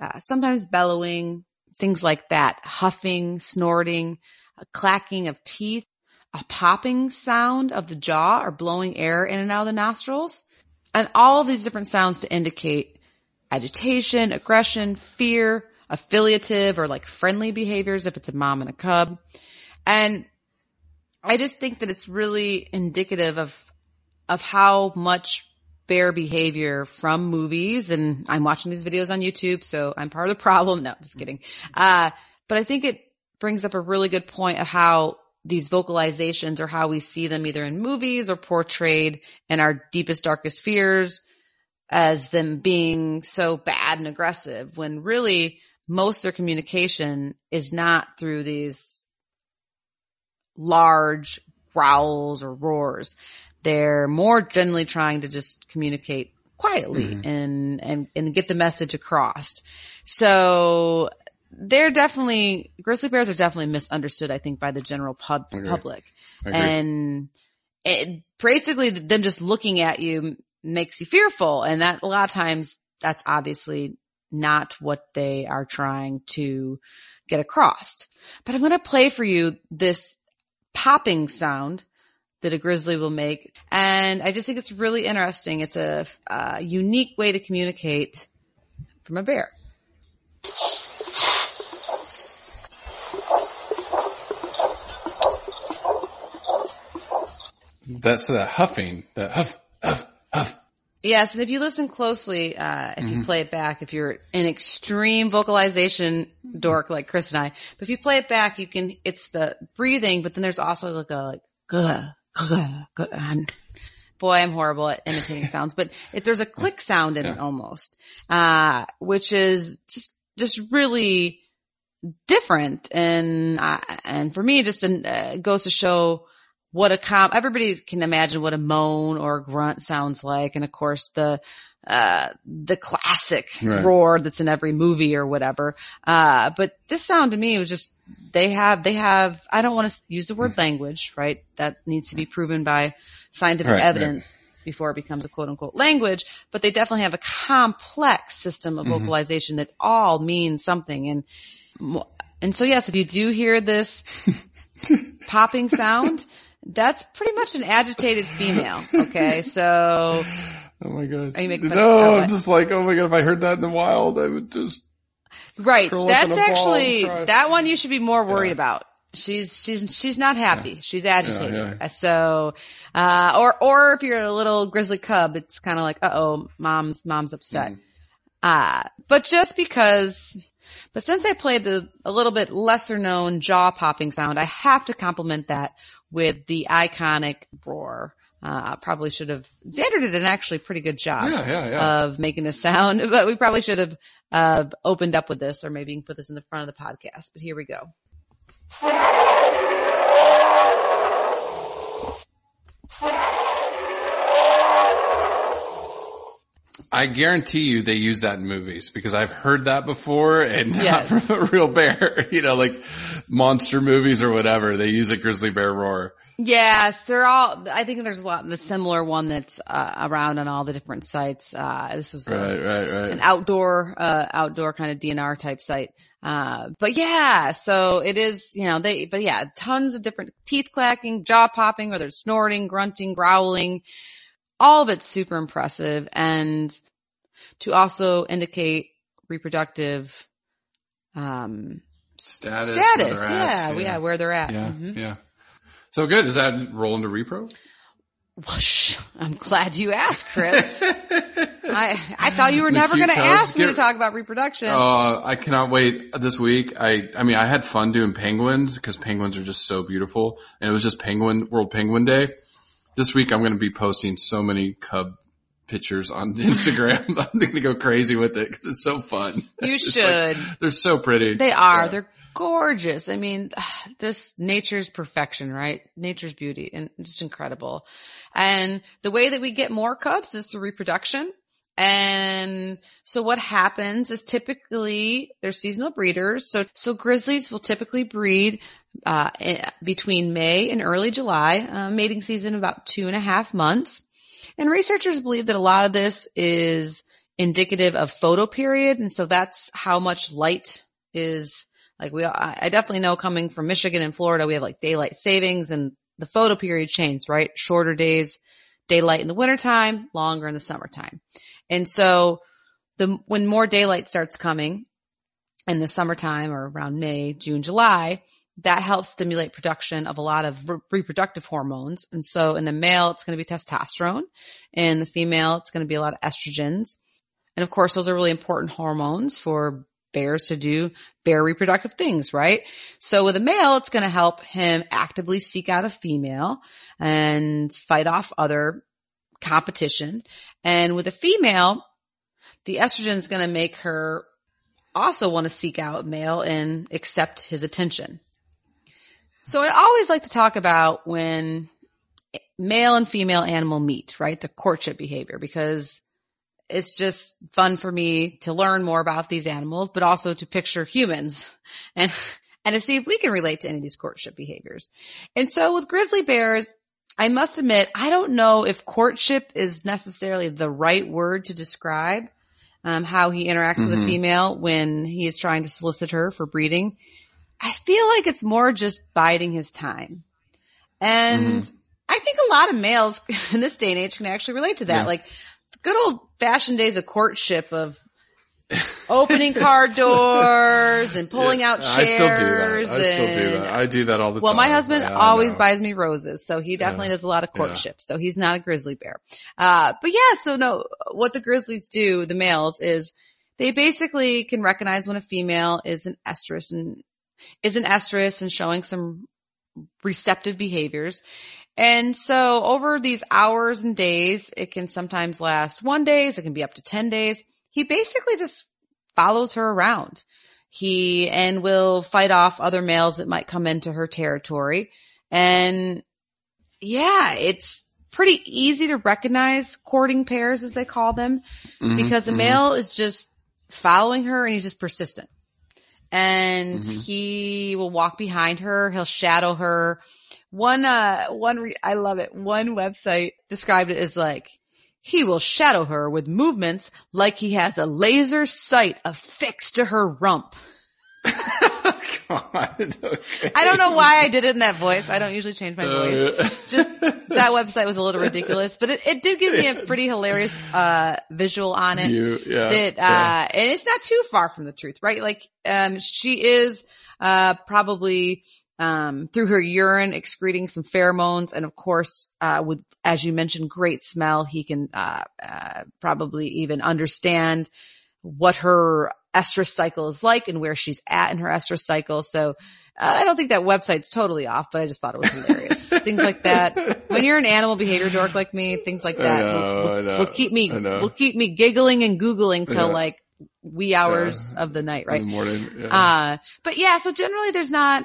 S6: uh, sometimes bellowing, things like that, huffing, snorting, a clacking of teeth, a popping sound of the jaw or blowing air in and out of the nostrils. And all of these different sounds to indicate agitation, aggression, fear, affiliative or like friendly behaviors if it's a mom and a cub. And I just think that it's really indicative of of how much bear behavior from movies and I'm watching these videos on YouTube, so I'm part of the problem. No, just kidding. Uh, but I think it brings up a really good point of how these vocalizations or how we see them either in movies or portrayed in our deepest, darkest fears as them being so bad and aggressive when really most of their communication is not through these large growls or roars. They're more generally trying to just communicate quietly mm-hmm. and, and, and get the message across. So they're definitely, grizzly bears are definitely misunderstood, I think, by the general pub, public. And it, basically them just looking at you makes you fearful. And that a lot of times that's obviously not what they are trying to get across. But I'm going to play for you this popping sound that a grizzly will make. And I just think it's really interesting. It's a, uh unique way to communicate from a bear.
S5: That's the huffing, huff, huff, huff.
S6: Yes, and if you listen closely, uh, if you play it back, if you're an extreme vocalization dork like Chris and I, but if you play it back, you can, it's the breathing, but then there's also like a, like, "Gah, gah, gah." I'm- boy, I'm horrible at imitating sounds, but if there's a click sound in it almost, uh, which is just, just really different. And, uh, and for me, just uh, goes to show what a com, everybody can imagine what a moan or a grunt sounds like. And of course the, uh, the classic
S5: Right.
S6: roar that's in every movie or whatever. Uh, but this sound to me was just, they have, they have, I don't want to use the word language, right? That needs to be proven by scientific
S5: Right, right.
S6: evidence before it becomes a quote unquote language, but they definitely have a complex system of
S5: Mm-hmm.
S6: vocalization that all means something. And, and so yes, if you do hear this popping sound, that's pretty much an agitated female. Okay. So
S5: Oh my gosh.
S6: Are you making fun-
S5: no, I'm just like, oh my god, if I heard that in the wild, I would just,
S6: Right.
S5: Curl up in
S6: That's
S5: a ball and
S6: actually that one you should be more worried about. She's she's she's not happy. She's agitated.
S5: Yeah, yeah.
S6: Uh, So, uh, or or if you're a little grizzly cub, it's kind of like, uh oh, mom's mom's upset.
S5: Mm-hmm.
S6: Uh, but just because, but since I played the a little bit lesser known jaw popping sound, I have to compliment that with the iconic roar. Uh, probably should have, Xander did an actually pretty good job
S5: Yeah, yeah, yeah.
S6: of making the sound, but we probably should have, uh, opened up with this or maybe you can put this in the front of the podcast, but here we go.
S5: I guarantee you they use that in movies because I've heard that before and not from a real bear, you know, like monster movies or whatever. They use a grizzly bear roar.
S6: Yes, they're all, I think there's a lot, the similar one that's, uh, around on all the different sites. Uh, this was a-
S5: Right, right, right.
S6: an outdoor, uh, outdoor kind of DNR type site. Uh, but yeah, so it is, you know, they, but yeah, tons of different teeth clacking, jaw popping, whether it's snorting, grunting, growling, all of it's super impressive. And to also indicate reproductive, um,
S5: Status.
S6: status.
S5: they're at,
S6: Yeah, yeah, where they're at.
S5: Yeah,
S6: Mhm.
S5: yeah. So good. is that roll into repro?
S6: Whoosh. I'm glad you asked, Chris. I I thought you were
S5: The
S6: never going to ask me to talk about reproduction.
S5: Uh, I cannot wait this week. I, I mean, I had fun doing penguins because penguins are just so beautiful and it was just penguin, World Penguin Day. This week I'm going to be posting so many cub pictures on Instagram. I'm going to go crazy with it because it's so fun.
S6: You
S5: just like-
S6: should.
S5: they're so pretty.
S6: They are.
S5: Yeah.
S6: They're gorgeous. I mean, this nature's perfection, right? Nature's beauty and just incredible. And the way that we get more cubs is through reproduction. And so what happens is typically they're seasonal breeders. So, so grizzlies will typically breed, uh, eh, between May and early July, uh, mating season about two and a half months. And researchers believe that a lot of this is indicative of photo period. And so that's how much light is like we, I definitely know coming from Michigan and Florida, we have like daylight savings and the photo period changes, right? Shorter days, daylight in the wintertime, longer in the summertime. And so the, when more daylight starts coming in the summertime or around May, June, July, that helps stimulate production of a lot of re- reproductive hormones. And so in the male, it's going to be testosterone. In the female, it's going to be a lot of estrogens. And of course, those are really important hormones for bears to do bear reproductive things, right? So with a male, it's going to help him actively seek out a female and fight off other competition. And with a female, the estrogen is going to make her also want to seek out male and accept his attention. So I always like to talk about when male and female animal meet, right? The courtship behavior, because it's just fun for me to learn more about these animals, but also to picture humans and, and to see if we can relate to any of these courtship behaviors. And so with grizzly bears, I must admit, I don't know if courtship is necessarily the right word to describe um, how he interacts with a female when he is trying to solicit her for breeding. I feel like it's more just biding his time. And I think a lot of males in this day and age can actually relate to that.
S5: Yeah.
S6: Like the good old fashioned days of courtship of opening car doors and pulling out chairs.
S5: I still do that. I still do that. I do that all the
S6: well,
S5: time.
S6: Well, my husband
S5: Yeah,
S6: always buys me roses, so he definitely
S5: Yeah.
S6: does a lot of
S5: Yeah.
S6: courtship. So he's not a grizzly bear. Uh, but yeah, so no, what the grizzlies do, the males, is they basically can recognize when a female is an estrus and is an estrus and showing some receptive behaviors. And so over these hours and days, it can sometimes last one days. It can be up to 10 days. He basically just follows her around. He and will fight off other males that might come into her territory. And yeah, it's pretty easy to recognize courting pairs as they call them
S5: Mhm,
S6: because the
S5: mhm.
S6: male is just following her and he's just persistent. And
S5: Mm-hmm.
S6: he will walk behind her. He'll shadow her. One, uh, one, re- I love it. One website described it as like, he will shadow her with movements like he has a laser sight affixed to her rump.
S5: God, okay.
S6: I don't know why I did it in that voice. I don't usually change my
S5: Uh,
S6: voice. Just that website was a little ridiculous, but it, it did give me a pretty hilarious, uh, visual on it.
S5: You, yeah,
S6: that, uh,
S5: yeah.
S6: and it's not too far from the truth, right? Like, um, she is, uh, probably, um, through her urine excreting some pheromones. And of course, uh, with, as you mentioned, great smell, he can, uh, uh, probably even understand what her estrus cycle is like and where she's at in her estrus cycle. So, uh, I don't think that website's totally off, but I just thought it was hilarious. things like that. When you're an animal behavior dork like me, things like that
S5: I
S6: will, will- will keep me, will keep me giggling and googling till like wee hours of the night, right?
S5: The morning. Yeah.
S6: Uh, but yeah, so generally there's not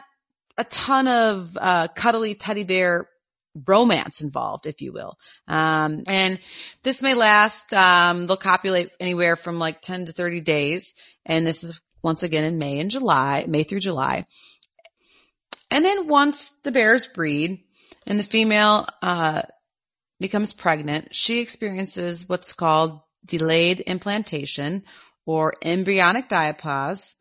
S6: a ton of, uh, cuddly teddy bear romance involved, if you will. Um, and this may last, um, they'll copulate anywhere from like 10 to 30 days. And this is once again in May and July, May through July. And then once the bears breed and the female, uh, becomes pregnant, she experiences what's called delayed implantation or embryonic diapause.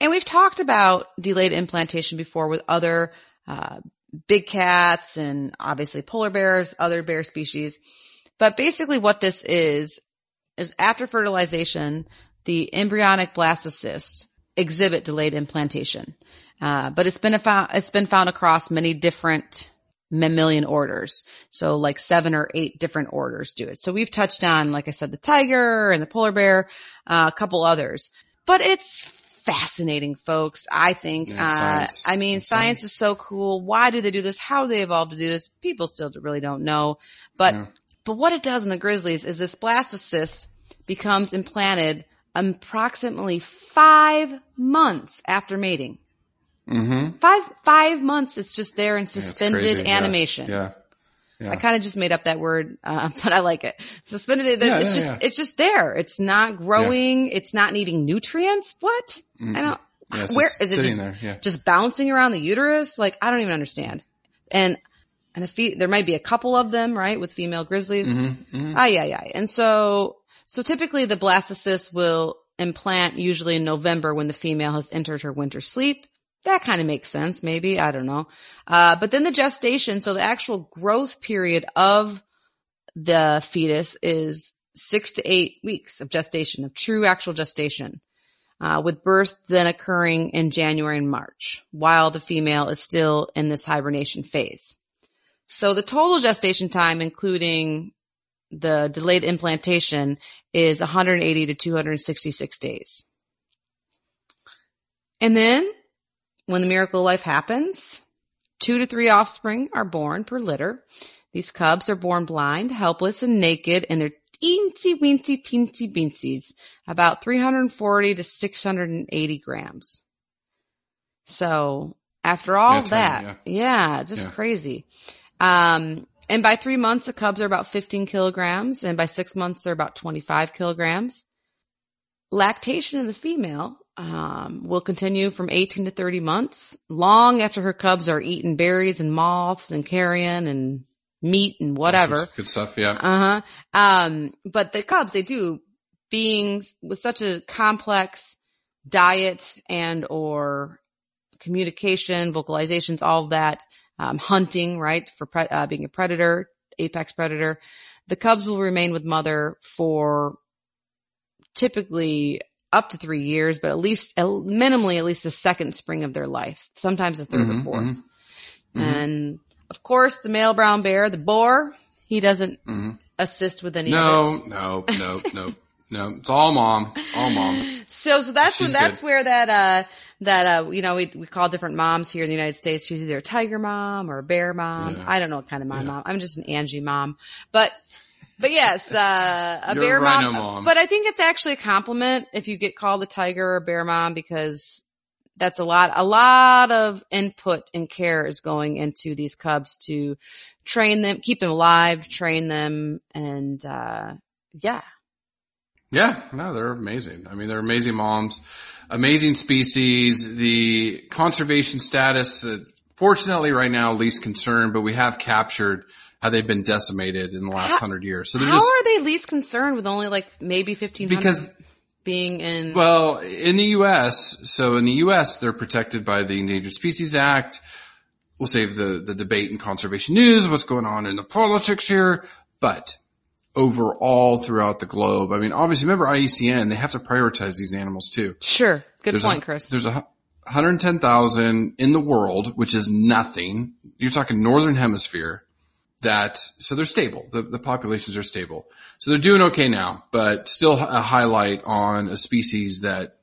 S6: And we've talked about delayed implantation before with other uh, big cats and obviously polar bears, other bear species. But basically what this is, is after fertilization, the embryonic blastocyst exhibit delayed implantation. Uh, but it's been found, it's been found across many different mammalian orders. So like seven or eight different orders do it. So we've touched on, like I said, the tiger and the polar bear, uh, a couple others, but it's fascinating, folks. I think,
S5: Yeah,
S6: uh. I mean, science
S5: science.
S6: is so cool. Why do they do this? How do they evolve to do this? People still really don't know, but,
S5: Yeah.
S6: but what it does in the grizzlies is this blastocyst becomes implanted approximately five months after mating.
S5: mm-hmm.
S6: Five, five months. It's just there in suspended.
S5: Yeah.
S6: animation.
S5: Yeah. Yeah.
S6: I kind of just made up that word, uh, but I like it. Suspended. It's
S5: Yeah, yeah,
S6: just,
S5: yeah.
S6: it's just there. It's not growing. It's not needing nutrients. What? I don't.
S5: Yeah,
S6: where is it? Just,
S5: yeah.
S6: just bouncing around the uterus? Like I don't even understand. And and if fe- there might be a couple of them, right, with female grizzlies.
S5: Mm-hmm,
S6: Ah, yeah, yeah. And so, so typically the blastocyst will implant usually in November when the female has entered her winter sleep. That kind of makes sense, maybe. I don't know. Uh, but then the gestation, so the actual growth period of the fetus is six to eight weeks of gestation, of true actual gestation. Uh, with birth then occurring in January and March, while the female is still in this hibernation phase. So the total gestation time, including the delayed implantation, is 180 to 266 days. And then when the miracle of life happens, two to three offspring are born per litter. These cubs are born blind, helpless, and naked, and their teensy weensy teensy beansies, about 340 to 680 grams. So after all
S5: Yeah, tiny,
S6: that, yeah. just
S5: Yeah.
S6: crazy. Um, and by three months, the cubs are about 15 kilograms, and by six months, they're about 25 kilograms. Lactation in the female um, will continue from 18 to 30 months, long after her cubs are eating berries and moths and carrion and meat and whatever.
S5: Good stuff. Yeah.
S6: Uh huh. Um, but the cubs, they do being with such a complex diet and or communication, vocalizations, all of that, um, hunting, right? For pre- uh, being a predator, apex predator, the cubs will remain with mother for typically up to three years, but at least uh, minimally at least the second spring of their life, sometimes the 3rd
S5: Mhm,
S6: or 4th
S5: mhm. Mhm.
S6: And of course, the male brown bear, the boar, he doesn't
S5: Mhm.
S6: assist with any
S5: No, no, no, no, no. It's all mom. All mom.
S6: So, so that's
S5: She's
S6: when, that's
S5: good.
S6: where that, uh, that, uh, you know, we, we call different moms here in the United States. She's either a tiger mom or a bear mom.
S5: Yeah.
S6: I don't know what kind of mom,
S5: Yeah.
S6: mom. I'm just an Angie mom, but, but yes, uh, a
S5: You're
S6: bear
S5: rhino
S6: mom,
S5: mom.
S6: But I think it's actually a compliment if you get called a tiger or a bear mom because that's a lot, a lot of input and care is going into these cubs to train them, keep them alive, train them, and, uh, yeah.
S5: Yeah, no, they're amazing. I mean, they're amazing moms, amazing species. The conservation status, uh, fortunately right now, least concern, but we have captured how they've been decimated in the last
S6: How-
S5: hundred years. So they're
S6: How
S5: just,
S6: are they least concerned with only like maybe fifteen?
S5: Because-
S6: being in
S5: well, in the U.S., so in the U.S., they're protected by the Endangered Species Act. We'll save the, the debate and conservation news, what's going on in the politics here, but overall throughout the globe, I mean, obviously remember IUCN, they have to prioritize these animals too.
S6: Sure. Good
S5: There's
S6: point,
S5: a,
S6: Chris.
S5: There's a 110,000 in the world, which is nothing. You're talking northern hemisphere. That so they're stable. The, the populations are stable. So they're doing okay now, but still a highlight on a species that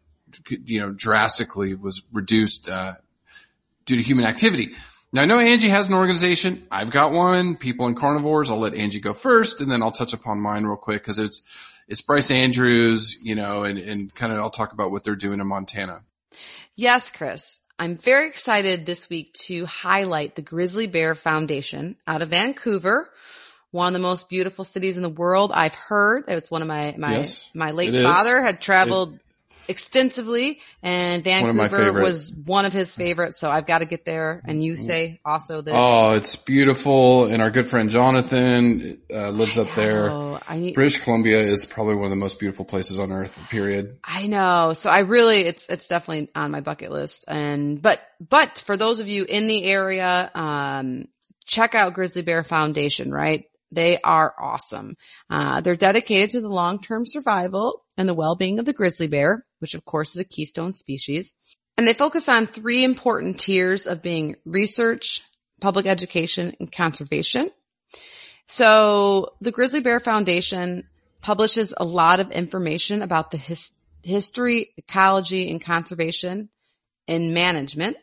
S5: you know drastically was reduced uh, due to human activity. Now I know Angie has an organization. I've got one. People in carnivores. I'll let Angie go first, and then I'll touch upon mine real quick because it's it's Bryce Andrews, you know, and and kind of I'll talk about what they're doing in Montana.
S6: Yes, Chris. I'm very excited this week to highlight the Grizzly Bear Foundation out of Vancouver, one of the most beautiful cities in the world. I've heard it was one of my my
S5: Yes,
S6: my late
S5: it
S6: father had traveled extensively and
S5: One
S6: Vancouver
S5: favorite.
S6: was one of his favorites, so I've got to get there and you say also that
S5: Oh, it's beautiful, and our good friend Jonathan uh, lives up there.
S6: Oh, I need
S5: British Columbia is probably one of the most beautiful places on earth. Period.
S6: I know. So I really, it's, it's definitely on my bucket list. And, but, but for those of you in the area, um, check out Grizzly Bear Foundation, right? They are awesome. Uh, they're dedicated to the long-term survival and the well-being of the grizzly bear, which of course is a keystone species. And they focus on three important tiers of being research, public education, and conservation. So the Grizzly Bear Foundation publishes a lot of information about the his- history, ecology, and conservation and management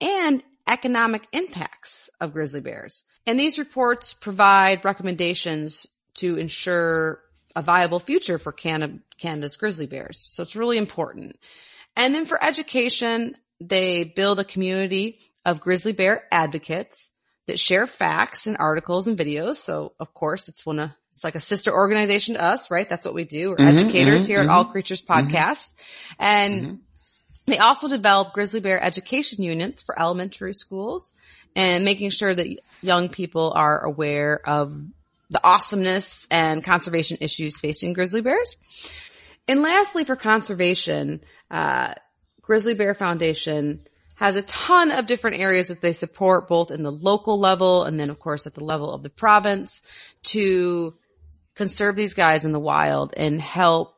S6: and economic impacts of grizzly bears. And these reports provide recommendations to ensure a viable future for Canada, Canada's grizzly bears. So it's really important. And then for education, they build a community of grizzly bear advocates that share facts and articles and videos. So of course it's one of, it's like a sister organization to us, right? That's what we do. We're
S5: Mhm,
S6: educators
S5: mhm,
S6: here at
S5: mhm.
S6: All Creatures Podcast. And they also develop grizzly bear education units for elementary schools and making sure that young people are aware of the awesomeness and conservation issues facing grizzly bears. And lastly, for conservation, uh, Grizzly Bear Foundation has a ton of different areas that they support both in the local level and then of course at the level of the province to conserve these guys in the wild and help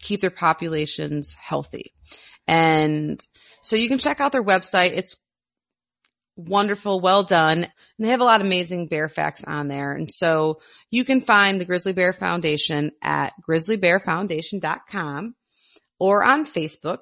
S6: keep their populations healthy. And so you can check out their website. It's wonderful, well done. And they have a lot of amazing bear facts on there. And so you can find the Grizzly Bear Foundation at grizzlybearfoundation.com or on Facebook.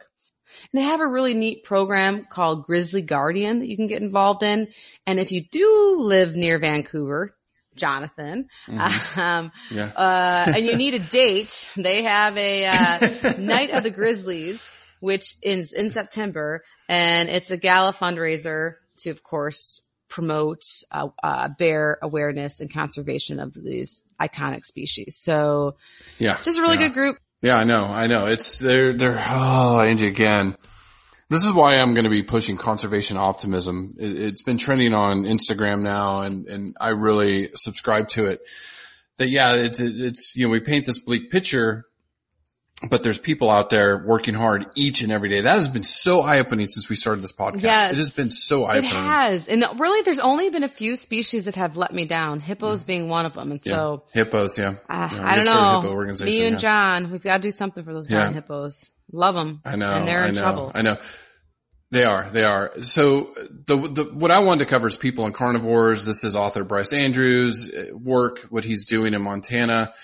S6: And they have a really neat program called Grizzly Guardian that you can get involved in. And if you do live near Vancouver, Jonathan.
S5: Mm-hmm.
S6: Um,
S5: Yeah.
S6: uh, and you need a date. They have a uh, Night of the Grizzlies, which is in September, and it's a gala fundraiser to, of course, promote uh, uh, bear awareness and conservation of these iconic species. So,
S5: Yeah.
S6: just a really
S5: yeah.
S6: good group.
S5: Yeah, I know. I know. It's they're they're oh Angie again. This is why I'm going to be pushing conservation optimism. It, it's been trending on Instagram now, and and I really subscribe to it. That yeah, it's it's you know we paint this bleak picture, but there's people out there working hard each and every day. That has been so eye opening since we started this podcast.
S6: Yes.
S5: It has been so eye opening.
S6: It has. And really, there's only been a few species that have let me down, hippos being one of them. And
S5: Yeah.
S6: so,
S5: hippos, yeah.
S6: uh,
S5: Yeah,
S6: I don't know. Me and
S5: yeah.
S6: John, we've got to do something for those
S5: Yeah.
S6: giant hippos. Love them.
S5: I know.
S6: And they're
S5: I
S6: in
S5: know,
S6: trouble.
S5: I know. They are. They are. So the, the what I wanted to cover is people and carnivores. This is author Bryce Andrews' work, what he's doing in Montana.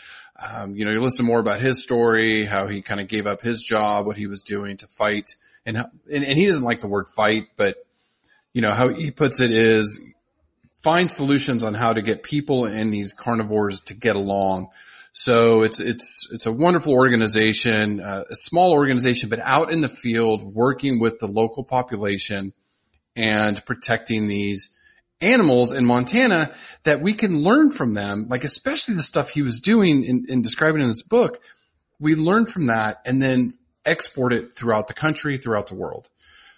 S5: Um, you know, you listen more about his story, how he kind of gave up his job, what he was doing to fight, and and, and he doesn't like the word fight, but you know how he puts it is find solutions on how to get people and these carnivores to get along. So it's it's it's a wonderful organization, uh, a small organization, but out in the field working with the local population and protecting these animals in Montana that we can learn from them, like especially the stuff he was doing in, in describing in this book. We learn from that and then export it throughout the country, throughout the world.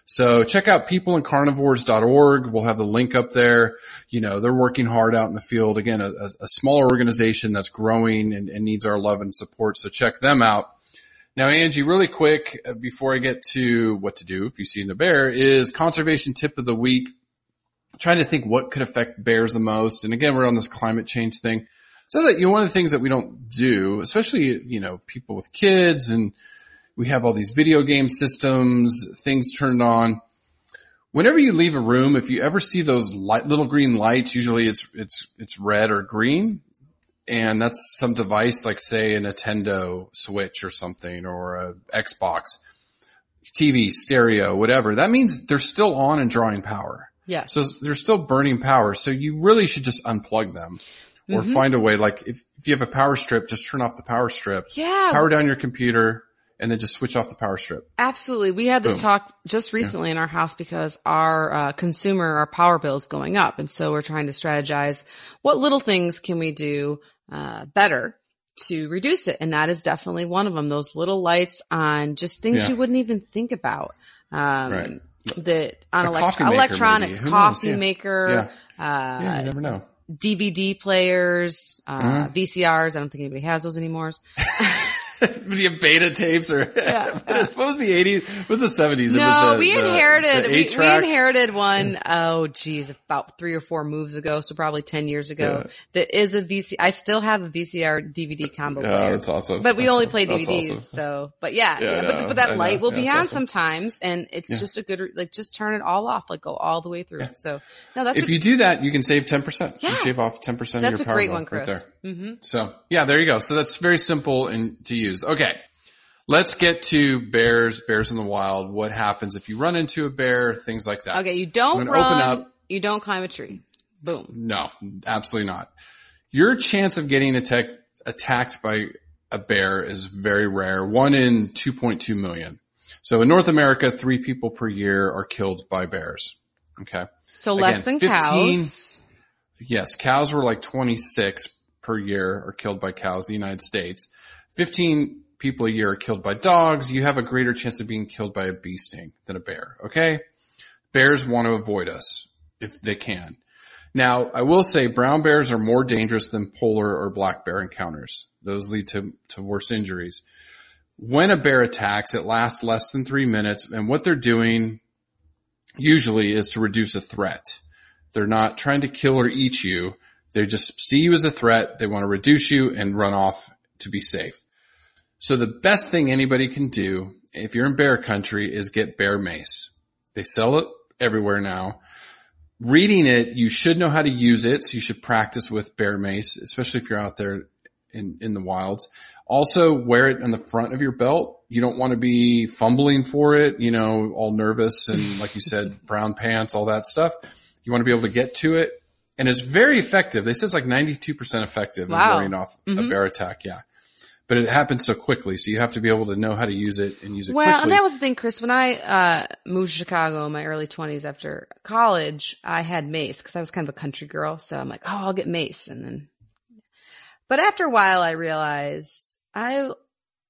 S5: So check out peopleandcarnivores.org. We'll have the link up there. You know, they're working hard out in the field. Again, a, a, smaller organization that's growing and, and needs our love and support. So check them out. Now, Angie, really quick uh, before I get to what to do if you see a bear is conservation tip of the week. Trying to think what could affect bears the most. And again, we're on this climate change thing. So that, you know, one of the things that we don't do, especially, you know, people with kids and we have all these video game systems, things turned on. Whenever you leave a room, if you ever see those light, little green lights, usually it's, it's, it's red or green. And that's some device like say a Nintendo Switch or something or a Xbox, TV, stereo, whatever. That means they're still on and drawing power.
S6: Yeah.
S5: So they're still burning power. So you really should just unplug them or
S6: Mm-hmm.
S5: find a way. Like if, if you have a power strip, just turn off the power strip.
S6: Yeah.
S5: Power down your computer and then just switch off the power strip.
S6: Absolutely. We had this
S5: Boom.
S6: talk just recently in our house because our uh, consumer, our power bill is going up. And so we're trying to strategize what little things can we do uh, better to reduce it. And that is definitely one of them. Those little lights on just things
S5: Yeah.
S6: you wouldn't even think about. Um,
S5: Right.
S6: That on elect-
S5: coffee maker,
S6: electronics,
S5: maybe.
S6: Coffee
S5: Yeah.
S6: maker, uh,
S5: Yeah, you never know.
S6: DVD players, uh,
S5: Uh-huh.
S6: VCRs. I don't think anybody has those anymore.
S5: the beta tapes or what was the 80s? What was the 70s?
S6: No,
S5: it was the,
S6: we inherited
S5: the
S6: we, we
S5: eight-track.
S6: inherited one oh geez, about three or four moves ago, so probably ten years ago.
S5: Yeah.
S6: That is a VC. I still have a VCR DVD combo
S5: Oh,
S6: player.
S5: that's awesome.
S6: But we
S5: That's
S6: only play DVDs,
S5: awesome.
S6: so but yeah,
S5: Yeah,
S6: yeah, but, but that light will be on
S5: awesome.
S6: sometimes, and it's
S5: Yeah.
S6: just a good like just turn it all off, like go all the way through it. So no, that's
S5: If
S6: a,
S5: you do that, you can save 10%.
S6: Yeah.
S5: You shave off 10% of
S6: that's
S5: your
S6: a
S5: power
S6: great
S5: bill
S6: one, Chris.
S5: right there. So yeah, there you go. So that's very simple and to use. Okay. Let's get to bears, bears in the wild. What happens if you run into a bear, things like that.
S6: okay. You don't run.
S5: open up-
S6: You don't climb a tree. Boom.
S5: No, absolutely not. Your chance of getting attack, attacked by a bear is very rare. One in 2.2 million. So in North America, three people per year are killed by bears. Okay.
S6: So less
S5: Again,
S6: than
S5: 15
S6: cows.
S5: Yes, cows were like 26 per year are killed by cows in the United States. 15 people a year are killed by dogs. You have a greater chance of being killed by a bee sting than a bear. Okay. Bears want to avoid us if they can. Now, I will say brown bears are more dangerous than polar or black bear encounters. Those lead to, to worse injuries. When a bear attacks, it lasts less than three minutes. And what they're doing usually is to reduce a threat. They're not trying to kill or eat you. They just see you as a threat. They want to reduce you and run off to be safe. So the best thing anybody can do if you're in bear country is get bear mace. They sell it everywhere now. Reading it, you should know how to use it. So you should practice with bear mace, especially if you're out there in, in the wilds. Also wear it on the front of your belt. You don't want to be fumbling for it, you know, all nervous and like you said, brown pants, all that stuff. You want to be able to get to it and it's very effective. They say it's like 92% effective
S6: Wow.
S5: in warding off a bear attack. Yeah. But it happens so quickly. So you have to be able to know how to use it and use it
S6: Well,
S5: quickly.
S6: and that was the thing, Chris. When I uh, moved to Chicago in my early 20s after college, I had mace because I was kind of a country girl. So I'm like, oh, I'll get mace. And then, but after a while, I realized I,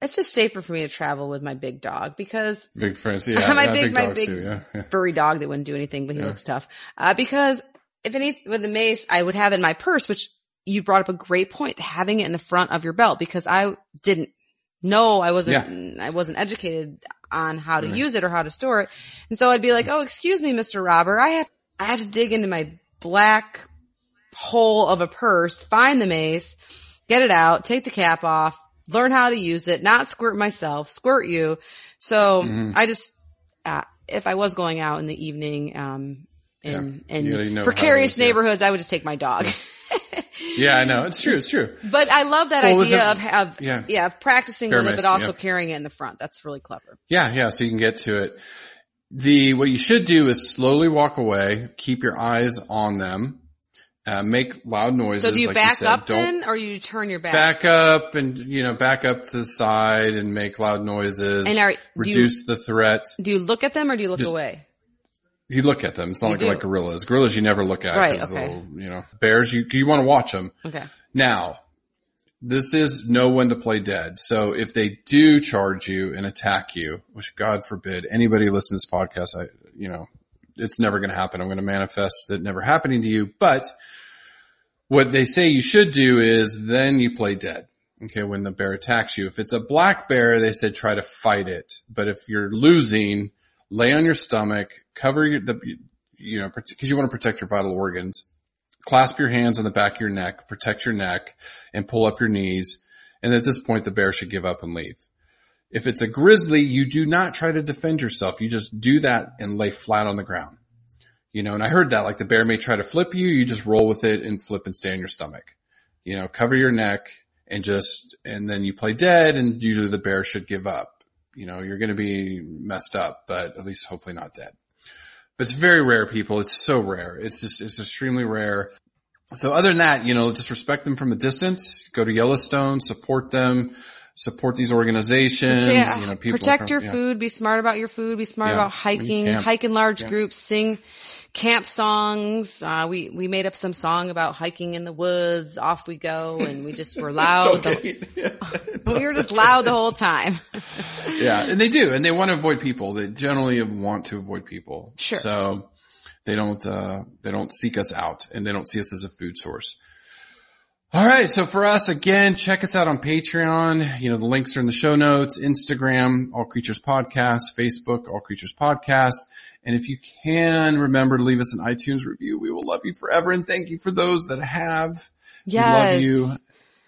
S6: it's just safer for me to travel with my big dog because
S5: big friends. Yeah.
S6: my
S5: yeah,
S6: big, my
S5: dogs
S6: big
S5: too. Yeah. yeah.
S6: furry dog that wouldn't do anything, but he looks tough. Uh, because if any, with the mace, I would have in my purse, which you brought up a great point, having it in the front of your belt because I didn't know I wasn't, I wasn't educated on how to use it or how to store it. And so I'd be like, Oh, excuse me, Mr. Robber. I have, I have to dig into my black hole of a purse, find the mace, get it out, take the cap off, learn how to use it, not squirt myself, squirt you. So
S5: Mm-hmm.
S6: I just, uh, if I was going out in the evening, um, in,
S5: You gotta
S6: in precarious
S5: yeah.
S6: neighborhoods, I would just take my dog.
S5: Yeah, I know. It's true. It's true.
S6: but I love that
S5: Well,
S6: idea of, of
S5: yeah.
S6: yeah. of practicing with it, but also
S5: yeah.
S6: carrying it in the front. That's really clever.
S5: Yeah, yeah. So you can get to it. The what you should do is slowly walk away. Keep your eyes on them. Uh, make loud noises.
S6: So do you
S5: like
S6: back
S5: you said.
S6: up
S5: Don't
S6: then, or you turn your back?
S5: back up and you know back up to the side and make loud noises.
S6: And are- do you-
S5: reduce the threat.
S6: Do you look at them or do you look
S5: Just-
S6: away?
S5: You look at them. It's not like like gorillas. Gorillas you never look at.
S6: Right, okay.
S5: You know, bears you you want to watch them.
S6: Okay.
S5: Now, this is know when to play dead. So if they do charge you and attack you, which God forbid anybody listen to this podcast, I, you know, it's never going to happen. I'm going to manifest that never happening to you. But what they say you should do is then you play dead. Okay. When the bear attacks you, if it's a black bear, they said try to fight it. But if you're losing, lay on your stomach, cover your, the, you know, because you want to protect your vital organs clasp your hands on the back of your neck, protect your neck, and pull up your knees. And at this point, the bear should give up and leave. If it's a grizzly, you do not try to defend yourself. You just do that and lay flat on the ground. You know, and I heard that like the bear may try to flip you. You just roll with it and flip and stay on your stomach. You know, cover your neck and just, and then you play dead and usually the bear should give up. You know, you're going to be messed up, but at least hopefully not dead but it's very rare people. It's so rare. It's just, it's extremely rare. So other than that, you know, just respect them from a distance, go to Yellowstone, support them, support these organizations,
S6: Yeah.
S5: you know, people.
S6: Protect your
S5: yeah.
S6: food. Be smart about your food. Be smart
S5: Yeah.
S6: about hiking. Hike in large groups. Sing camp songs. Uh, we we made up some song about hiking in the woods. Off we go, and we just were loud. the- we were just loud the whole time.
S5: yeah, and they do, and they want to avoid people. They generally want to avoid people.
S6: Sure.
S5: So they don't uh, they don't seek us out, and they don't see us as a food source. All right, so for us again, check us out on Patreon. You know the links are in the show notes. Instagram, All Creatures Podcast. Facebook, All Creatures Podcast. And if you can remember to leave us an iTunes review, we will love you forever. And thank you for those that have. We love you.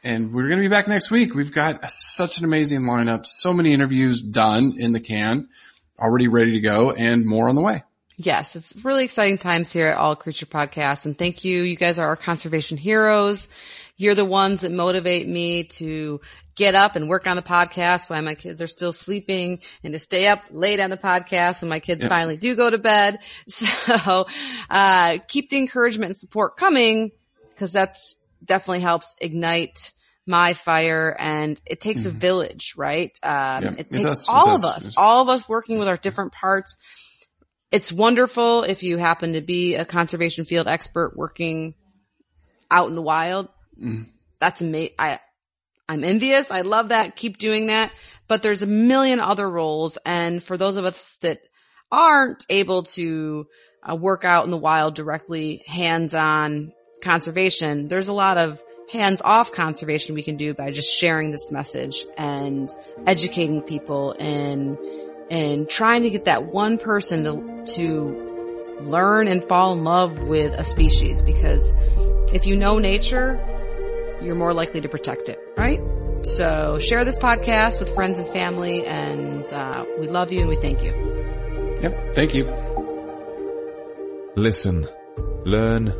S5: And we're going to be back next week. We've got such an amazing lineup, so many interviews done in the can, already ready to go, and more on the way.
S6: Yes, it's really exciting times here at All Creature Podcast. And thank you. You guys are our conservation heroes. You're the ones that motivate me to get up and work on the podcast while my kids are still sleeping and to stay up late on the podcast when my kids finally do go to bed. So, uh, keep the encouragement and support coming because that's definitely helps ignite my fire and it takes a village, right? Um,
S5: Yeah,
S6: it
S5: it
S6: takes
S5: it
S6: all
S5: does.
S6: of us, all of us working with our different parts it's wonderful if you happen to be a conservation field expert working out in the wild. That's amazing. I, I'm envious. I love that. Keep doing that. But there's a million other roles. And for those of us that aren't able to uh, work out in the wild directly, hands on conservation, there's a lot of hands off conservation we can do by just sharing this message and educating people and and trying to get that one person to, to learn and fall in love with a species because if you know nature, you're more likely to protect it, right? So share this podcast with friends and family and, uh, we love you and we thank you.
S5: Yep. Thank you.
S4: Listen, learn,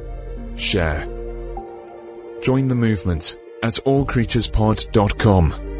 S4: share. Join the movement at allcreaturespod.com.